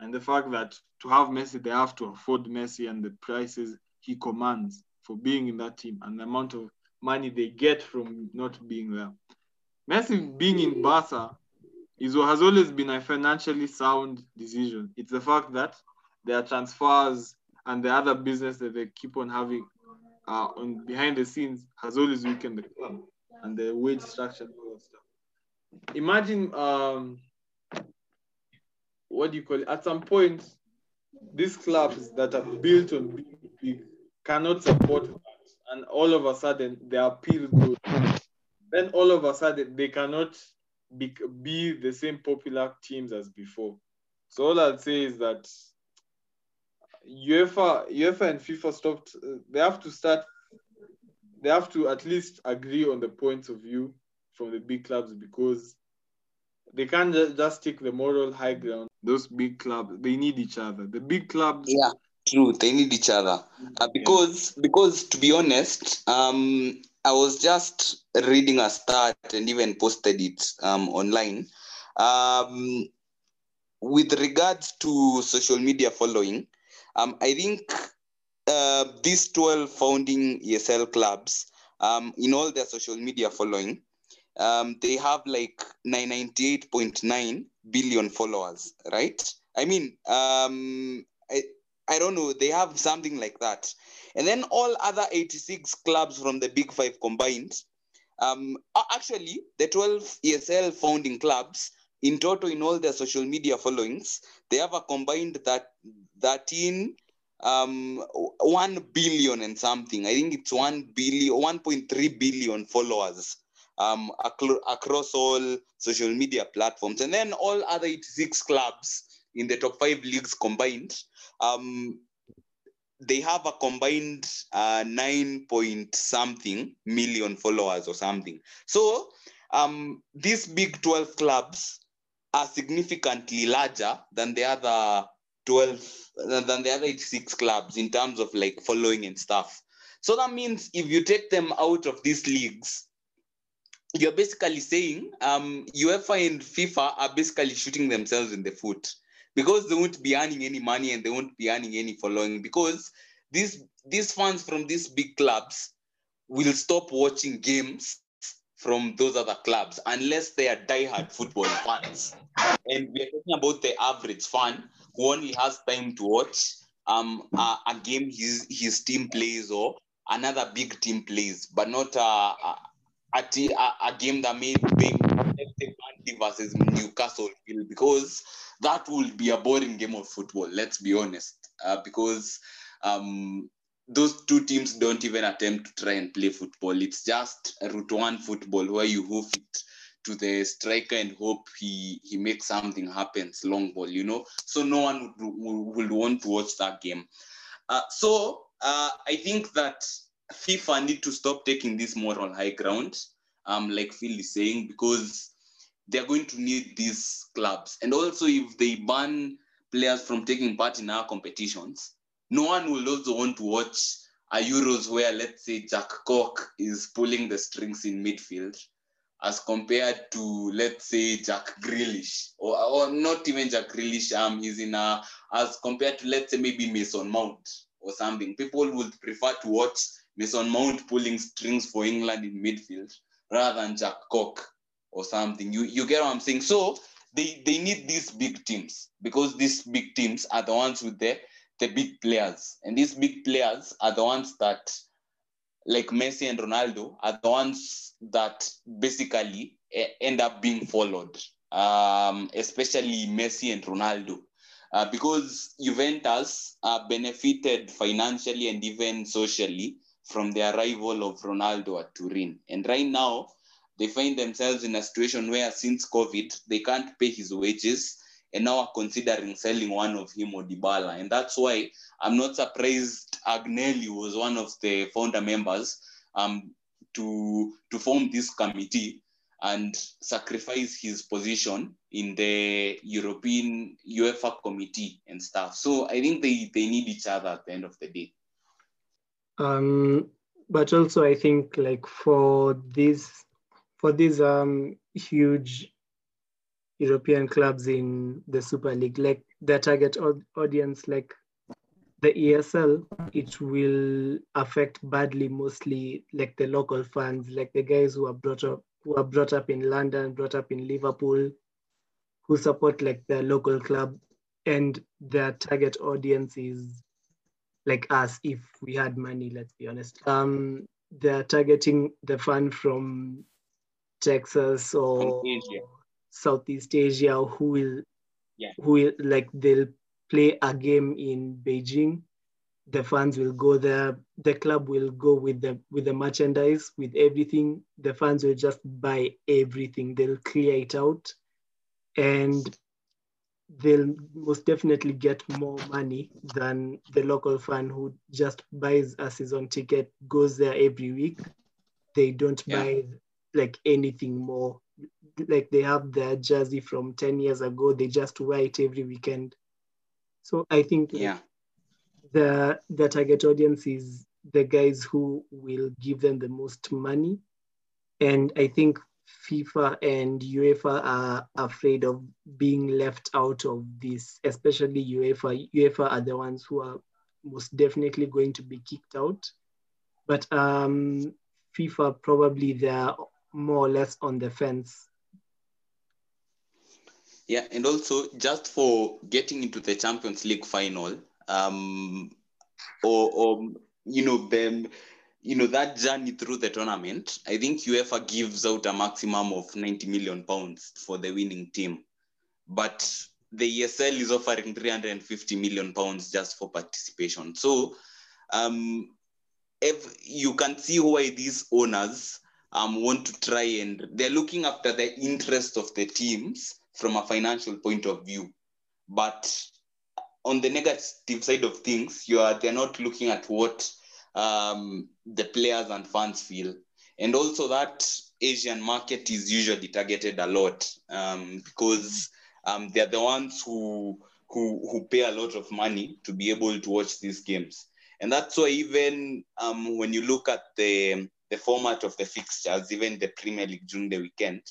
and the fact that to have Messi they have to afford Messi and the prices he commands for being in that team and the amount of money they get from not being there. Messi being in Barca is what has always been a financially sound decision. It's the fact that their transfers and the other business that they keep on having uh, on behind the scenes has always weakened the club and the wage structure and all that stuff. Imagine um, what do you call it? At some point, these clubs that are built on being big cannot support that, and all of a sudden their appeal goes. Then all of a sudden they cannot be, be the same popular teams as before. So all I'd say is that UEFA, UEFA and FIFA stopped. Uh, they have to start. They have to at least agree on the points of view from the big clubs because they can't ju- just take the moral high ground. Those big clubs, they need each other. The big clubs, Yeah, true. They need each other. Uh, because because to be honest, um, I was just reading a stat and even posted it um, online. Um, with regards to social media following, um, I think uh, these 12 founding ESL clubs, um, in all their social media following, um, they have like 998.9 billion followers, right? I mean, um, I, I don't know. They have something like that. And then all other 86 clubs from the Big Five combined, um, actually, the 12 ESL founding clubs, in total, in all their social media followings, they have a combined that 13 um 1 billion and something i think it's 1 billion 1.3 billion followers um across all social media platforms and then all other 86 clubs in the top five leagues combined um they have a combined uh, 9 point something million followers or something so um these big 12 clubs are significantly larger than the other 12 than the other 86 clubs in terms of like following and stuff. So that means if you take them out of these leagues, you're basically saying um, UEFA and FIFA are basically shooting themselves in the foot because they won't be earning any money and they won't be earning any following because these these fans from these big clubs will stop watching games from those other clubs unless they are diehard football fans. And we're talking about the average fan who only has time to watch um, a, a game his, his team plays or another big team plays, but not a, a, t- a, a game that may be Burnley versus Newcastle because that would be a boring game of football. Let's be honest, uh, because um, those two teams don't even attempt to try and play football. It's just route one football where you hoof it to the striker and hope he he makes something happen. Long ball, you know. So no one would, would want to watch that game. Uh, so uh, I think that FIFA need to stop taking this moral high ground, um, like Phil is saying, because they're going to need these clubs. And also, if they ban players from taking part in our competitions, no one will also want to watch a Euros where, let's say, Jack Cork is pulling the strings in midfield as compared to let's say Jack Grealish or, or not even Jack Grealish um he's in a as compared to let's say maybe Mason Mount or something people would prefer to watch Mason Mount pulling strings for England in midfield rather than Jack Cork or something. You you get what I'm saying? So they they need these big teams because these big teams are the ones with the the big players. And these big players are the ones that like Messi and Ronaldo are the ones that basically end up being followed, um, especially Messi and Ronaldo. Uh, because Juventus uh, benefited financially and even socially from the arrival of Ronaldo at Turin. And right now, they find themselves in a situation where since COVID, they can't pay his wages and now are considering selling one of him or Dybala. And that's why I'm not surprised Agnelli was one of the founder members um, to, to form this committee and sacrifice his position in the European UEFA committee and stuff. So I think they, they need each other at the end of the day. Um, but also I think like for this for these um huge European clubs in the Super League, like their target audience, like the ESL, it will affect badly mostly like the local fans, like the guys who are brought up who are brought up in London, brought up in Liverpool, who support like their local club, and their target audience is like us if we had money, let's be honest. Um, they're targeting the fan from Texas or Southeast Asia who will yeah. who will like they'll play a game in Beijing. The fans will go there. The club will go with the with the merchandise, with everything. The fans will just buy everything. They'll clear it out, and they'll most definitely get more money than the local fan who just buys a season ticket, goes there every week. They don't Yeah. buy like anything more. Like they have their jersey from 10 years ago, they just wear it every weekend. So I think Yeah. the the target audience is the guys who will give them the most money. And I think FIFA and UEFA are afraid of being left out of this, especially UEFA. UEFA are the ones who are most definitely going to be kicked out. But um, FIFA probably they're more or less on the fence. Yeah, and also just for getting into the Champions League final, um, or, or you know them you know that journey through the tournament i think uefa gives out a maximum of 90 million pounds for the winning team. But the esl is offering 350 million pounds just for participation. So um, if you can see why these owners um, want to try and they're looking after the interest of the teams from a financial point of view. But on the negative side of things you are they're not looking at what um, the players and fans feel. And also that asian market is usually targeted a lot um, because um, they're the ones who, who who pay a lot of money to be able to watch these games. And that's why even um, when you look at the the format of the fixtures, even the Premier League during the weekend,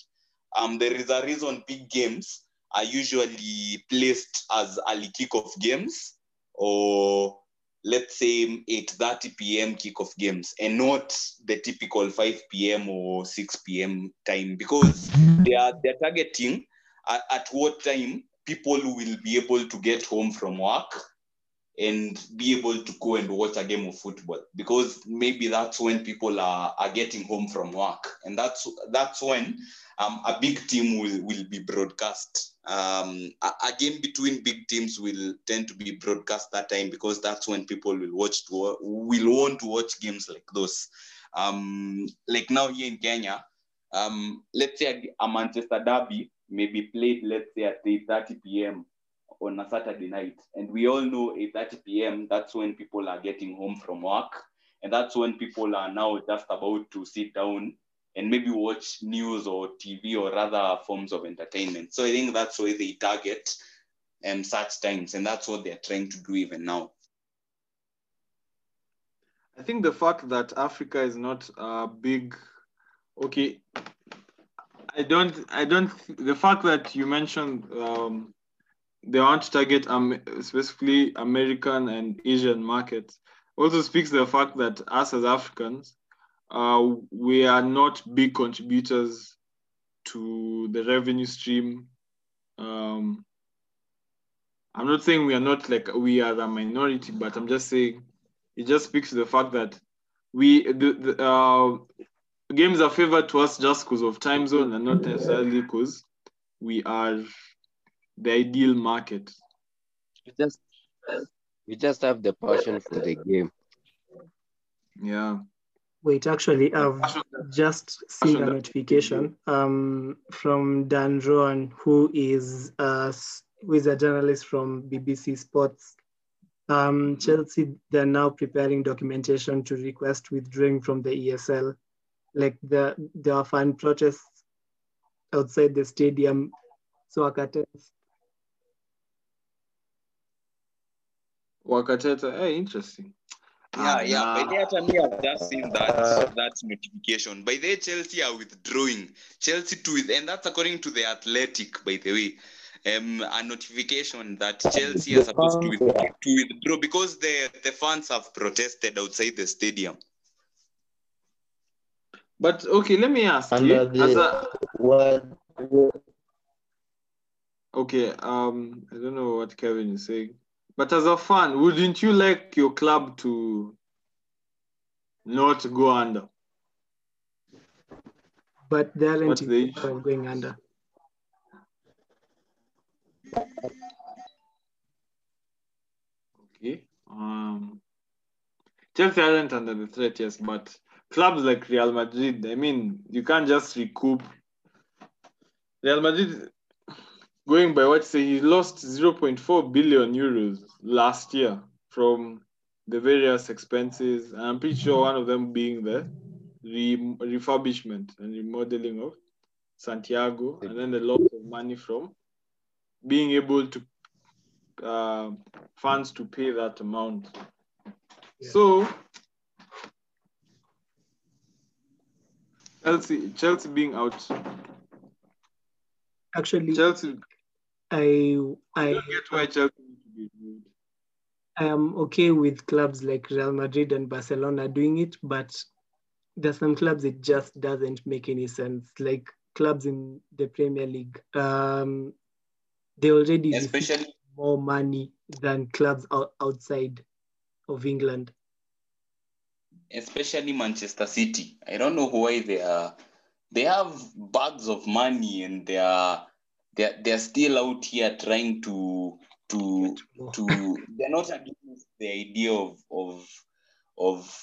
um, there is a reason big games are usually placed as early kickoff games or let's say 8.30 p.m. kickoff games and not the typical 5 p.m. or 6 p.m. time because they are they're targeting at, at what time people will be able to get home from work and be able to go and watch a game of football. Because maybe that's when people are, are getting home from work. And that's that's when um, a big team will, will be broadcast. Um, a, a, game between big teams will tend to be broadcast that time because that's when people will watch to, will want to watch games like those. Um, like now here in kenya um, let's say a, manchester derby may be played let's say at 8.30 p.m on a Saturday night. And we all know 8.30 p.m., that's when people are getting home from work. And that's when people are now just about to sit down and maybe watch news or TV or other forms of entertainment. So I think that's why they target um, such times. And that's what they're trying to do even now. I think the fact that Africa is not a big, okay, I don't, I don't, the fact that you mentioned um, they want to target um, specifically American and Asian markets also speaks to the fact that us as Africans, uh, we are not big contributors to the revenue stream. Um, I'm not saying we are not like we are a minority, but I'm just saying it just speaks to the fact that we the, the uh, games are favored to us just because of time zone and not necessarily because we are the ideal market. You just you just have the passion for the game. Yeah. Wait, actually, I've just seen a notification um, from Dan Roan, who is a, who is a journalist from BBC Sports. Um, Chelsea, they're now preparing documentation to request withdrawing from the ESL. Like the, there are fan protests outside the stadium. So I Akates Wakateta, hey, interesting. Yeah, ah, yeah. By the time we have just seen that that notification. By the way, Chelsea are withdrawing. Chelsea to and that's according to the Athletic, by the way. Um, a notification that Chelsea are supposed to, withdraw, to withdraw because the, the fans have protested outside the stadium. But okay, let me ask you. As a, what? Okay, um, I don't know what Kevin is saying. But as a fan, wouldn't you like your club to not go under? But they aren't the going under. Okay. Um, Chelsea aren't under the threat, yes, but clubs like Real Madrid, I mean, you can't just recoup. Real Madrid going by what you say he lost 0.4 billion euros last year from the various expenses. I'm pretty sure one of them being the re- refurbishment and remodeling of Santiago, and then the loss of money from being able to uh, funds to pay that amount. Yeah. So Chelsea, Chelsea being out. Actually, Chelsea I I get why Chelsea I am okay with clubs like Real Madrid and Barcelona doing it, but there's some clubs it just doesn't make any sense. Like clubs in the Premier League, um, they already especially more money than clubs out- outside of England. especially Manchester City. I don't know why they are they have bags of money and they are they're, they're still out here trying to to to they're not against the idea of of of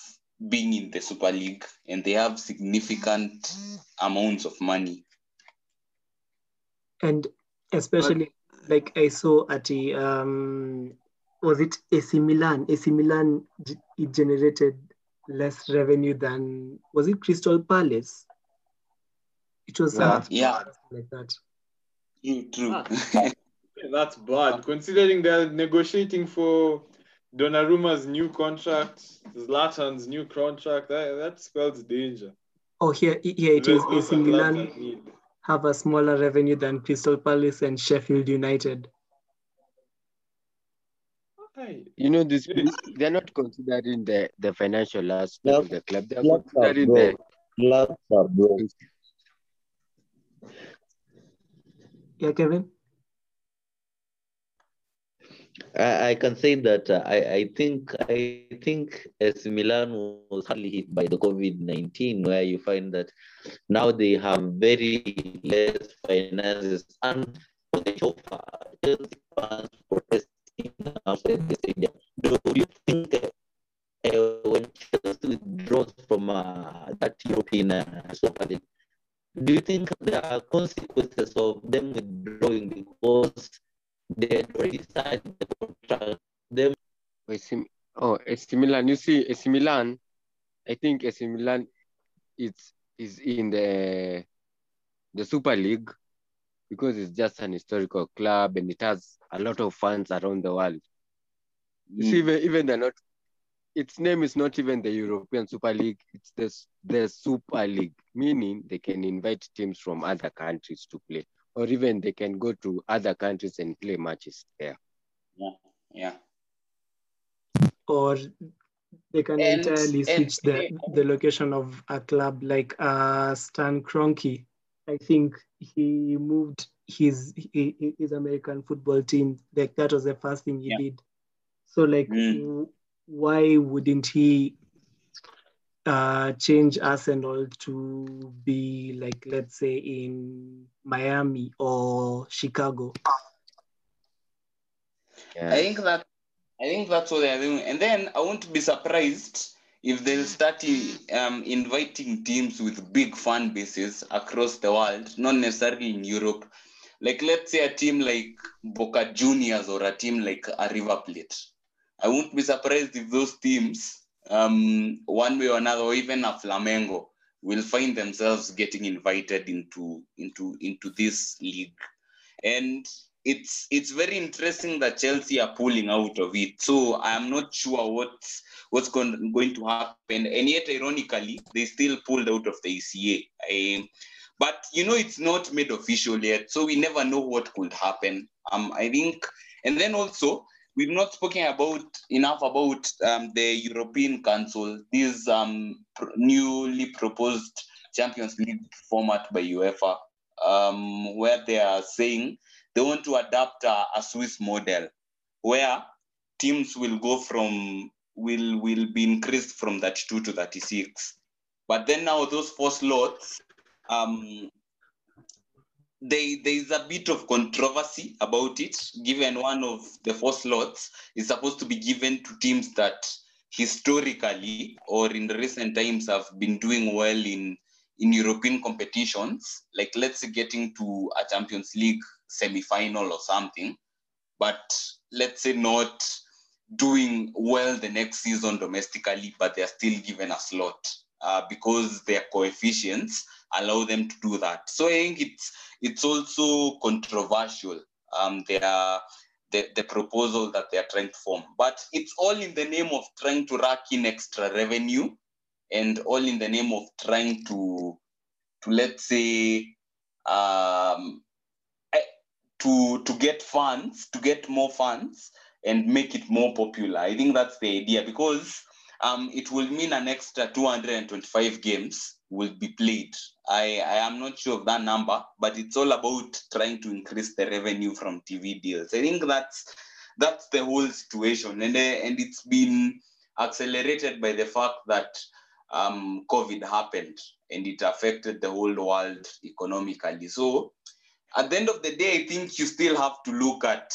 being in the Super League and they have significant amounts of money. and especially like I saw at the um was it AC Milan? AC Milan it generated less revenue than was it Crystal Palace? It was Yeah. something Yeah. like that. True, true. Ah. [LAUGHS] That's bad, considering they're negotiating for Donnarumma's new contract, Zlatan's new contract. That, that spells danger. Oh here here it is Those- those AC are Milan have a smaller revenue than Crystal Palace and Sheffield United. Aye. You know, this they're not considering the, the financial aspect of the club. They're Clubs are considering the broke. Clubs are broke. Yeah, Kevin? I, I can say that uh, I, I think I think as Milan was hardly hit by the COVID nineteen, where you find that now they have very less finances and for fans protesting outside the stadium. Do you think uh, when Chelsea withdraws from uh, that European uh, Super League, do you think there are consequences of them withdrawing because they already signed the contract? Them oh AC Milan. You see, AC Milan. I think AC Milan is is in the the Super League because it's just an historical club and it has a lot of fans around the world. You see, mm. even even they're not. Its name is not even the European Super League. It's the the Super League, meaning they can invite teams from other countries to play, or even they can go to other countries and play matches there. Yeah. yeah. Or they can And- entirely and- switch the, the location of a club like uh, Stan Kroenke. I think he moved his hi- hi- his American football team. Like that was the first thing he Yeah. did. So like, Mm. W- why wouldn't he uh, change Arsenal to be like, let's say, in Miami or Chicago? Yeah. I think that I think that's what they're doing. And then I won't be surprised if they'll start um, inviting teams with big fan bases across the world, not necessarily in Europe. Like let's say a team like Boca Juniors or a team like a River Plate. I won't be surprised if those teams, um, one way or another, or even a Flamengo, will find themselves getting invited into into into this league. And it's it's very interesting that Chelsea are pulling out of it. So I am not sure what's what's going, going to happen. And yet, ironically, they still pulled out of the ECA. But you know, it's not made official yet, so we never know what could happen. Um, I think, and then also we've not spoken about enough about um, the European Council, this um, pr- newly proposed Champions League format by UEFA, um, where they are saying they want to adapt a, a Swiss model where teams will go from will will be increased from 32 to 36. But then now those four slots, um, they, there is a bit of controversy about it, given one of the four slots is supposed to be given to teams that historically or in recent times have been doing well in in European competitions, like let's say getting to a Champions League semi-final or something, but let's say not doing well the next season domestically, but they're still given a slot uh, because their coefficients allow them to do that. So I think it's it's also controversial. Um, they are the, the proposal that they are trying to form, but it's all in the name of trying to rack in extra revenue and all in the name of trying to to let's say um, eh, to to get funds to get more funds and make it more popular i think that's the idea because um, it will mean an extra 225 games will be played. I i am not sure of that number but it's all about trying to increase the revenue from tv deals. I think that's that's the whole situation, and uh, and it's been accelerated by the fact that um, COVID happened and it affected the whole world economically. So at the end of the day, I think you still have to look at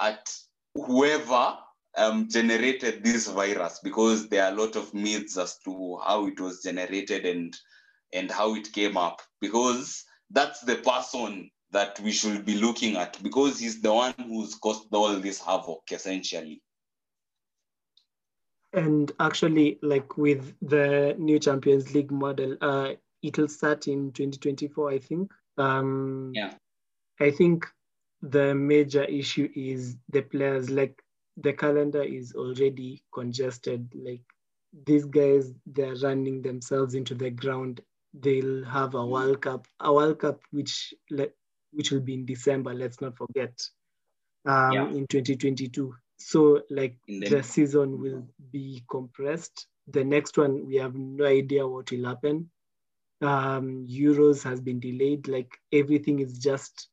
at whoever um, generated this virus because there are a lot of myths as to how it was generated and and how it came up because that's the person that we should be looking at because he's the one who's caused all this havoc essentially And actually, like with the new Champions League model, uh, it'll start in 2024, I think. Um, Yeah. I think the major issue is the players. Like the calendar is already congested. Like these guys, they're running themselves into the ground. They'll have a World Cup, a World Cup which le- which will be in December. Let's not forget, um, Yeah. in 2022. So like In the the- season will be compressed. The next one, we have no idea what will happen. Um, Euros has been delayed. Like everything is just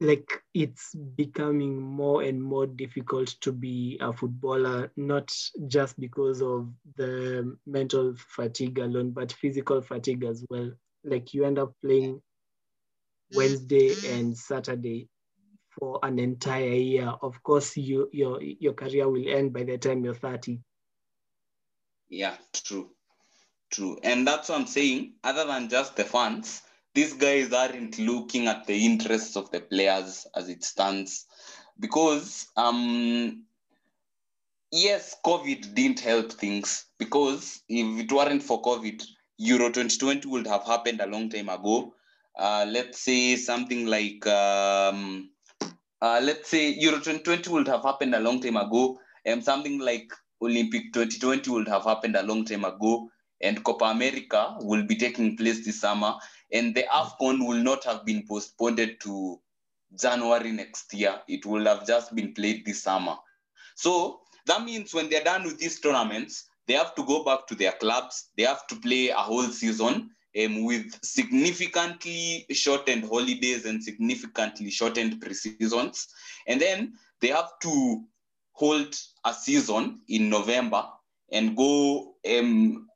like it's becoming more and more difficult to be a footballer, not just because of the mental fatigue alone, but physical fatigue as well. Like you end up playing Wednesday and Saturday for an entire year. Of course, you your your career will end by the time you're 30. Yeah, true. True. And that's what I'm saying. Other than just the fans, these guys aren't looking at the interests of the players as it stands. Because um yes, COVID didn't help things. Because if it weren't for COVID, Euro 2020 would have happened a long time ago. Uh, let's say something like um, uh, let's say Euro 2020 would have happened a long time ago, and something like Olympic 2020 would have happened a long time ago, and Copa America will be taking place this summer, and the AFCON will not have been postponed to January next year. It will have just been played this summer. So that means when they're done with these tournaments, they have to go back to their clubs. They have to play a whole season um, with significantly shortened holidays and significantly shortened pre-seasons. And then they have to hold a season in November and go um,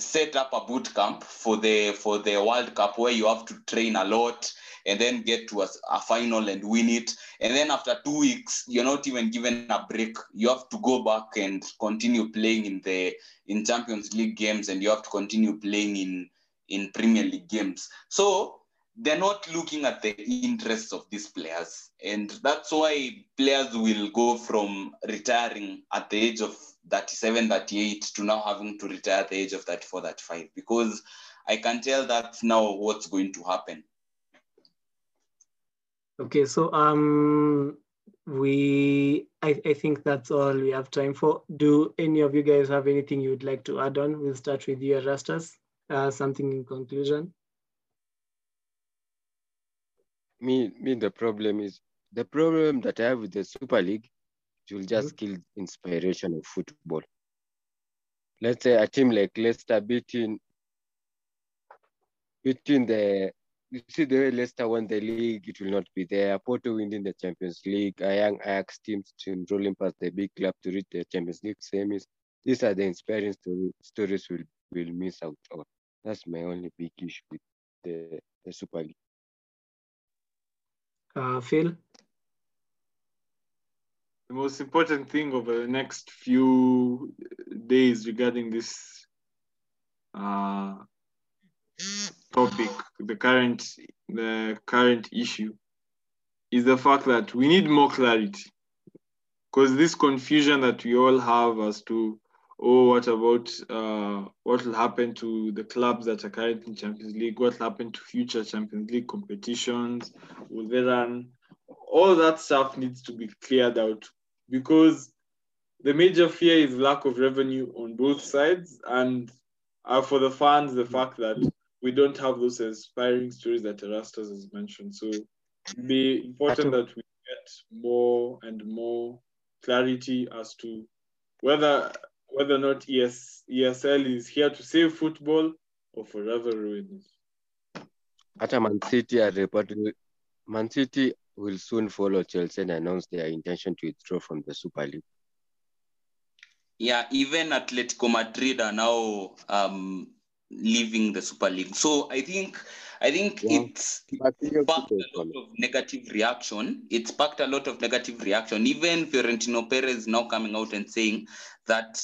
set up a boot camp for the for the World Cup where you have to train a lot and then get to a, a final and win it. And then after two weeks, you're not even given a break. You have to go back and continue playing in the in Champions League games, and you have to continue playing in in Premier League games. So they're not looking at the interests of these players. And that's why players will go from retiring at the age of 37, 38 to now having to retire at the age of 34, 35, because I can tell that's now what's going to happen. Okay, so um, we I, I think that's all we have time for. Do any of you guys have anything you would like to add on? We'll start with you, Erastus. Uh, something in conclusion. Me, me, the problem is the problem that I have with the Super League. It will just kill inspiration of football. Let's say a team like Leicester beating between the you see the way Leicester won the league, it will not be there. Porto winning the Champions League, a young Ajax team rolling past the big club to reach the Champions League semis. These are the inspiring story, stories we'll, we'll miss out on. That's my only big issue with the, the Super League. Uh, Phil? The most important thing over the next few days regarding this uh, topic, the current the current issue, is the fact that we need more clarity. Because this confusion that we all have as to, oh, what about uh, what will happen to the clubs that are currently in Champions League? What will happen to future Champions League competitions? Will they run? All that stuff needs to be cleared out because the major fear is lack of revenue on both sides and uh, for the fans the fact that we don't have those inspiring stories that Erastus has mentioned so it'd be important that we get more and more clarity as to whether whether or not ES, ESL is here to save football or forever ruin it. Hata Man City are reported, Man City will soon follow Chelsea and announce their intention to withdraw from the Super League. Yeah, even Atletico Madrid are now um, leaving the Super League. So I think I think Yeah. it's sparked a lot of negative reaction. It sparked a lot of negative reaction. Even Florentino Perez now coming out and saying that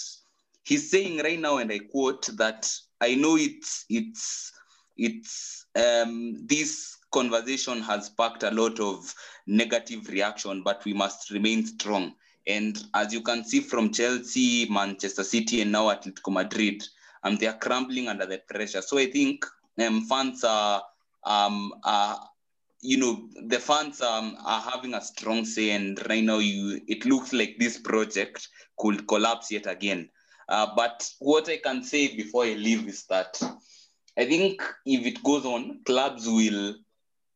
he's saying right now, and I quote that I know it's it's it's um, this conversation has sparked a lot of negative reaction, but we must remain strong. And as you can see from Chelsea, Manchester City, and now Atletico Madrid, um, they are crumbling under the pressure. So I think um, fans are, um, are, you know, the fans um, are having a strong say, and right now you, it looks like this project could collapse yet again. Uh, but what I can say before I leave is that I think if it goes on, clubs will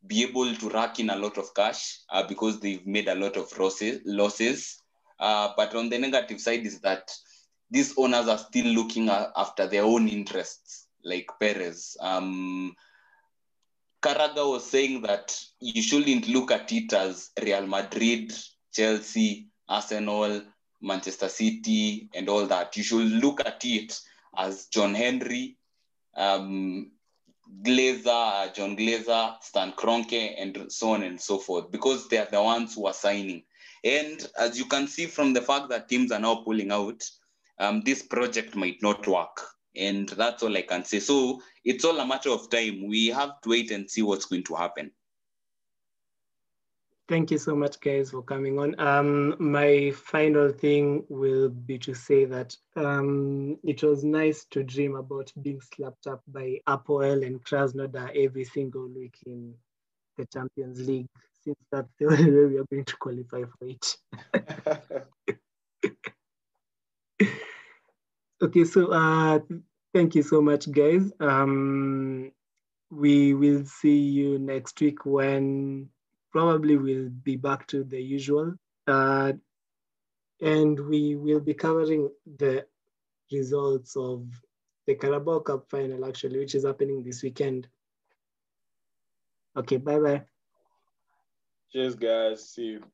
be able to rack in a lot of cash uh, because they've made a lot of losses. losses. Uh, but on the negative side is that these owners are still looking after their own interests, like Perez. Um, was saying that you shouldn't look at it as Real Madrid, Chelsea, Arsenal, Manchester City, and all that. You should look at it as John Henry, um, Glazer, John Glazer, Stan Kroenke, and so on and so forth, because they are the ones who are signing. And as you can see from the fact that teams are now pulling out, um, this project might not work. And that's all I can say. So it's all a matter of time. We have to wait and see what's going to happen. Thank you so much, guys, for coming on. Um, my final thing will be to say that um, it was nice to dream about being slapped up by Apoel and Krasnodar every single week in the Champions League, since that's the [LAUGHS] only way we are going to qualify for it. [LAUGHS] okay, so uh, thank you so much, guys. Um, we will see you next week when probably we'll be back to the usual. Uh, and we will be covering the results of the Carabao Cup final, actually, which is happening this weekend. Okay, bye bye. Cheers, guys. See you.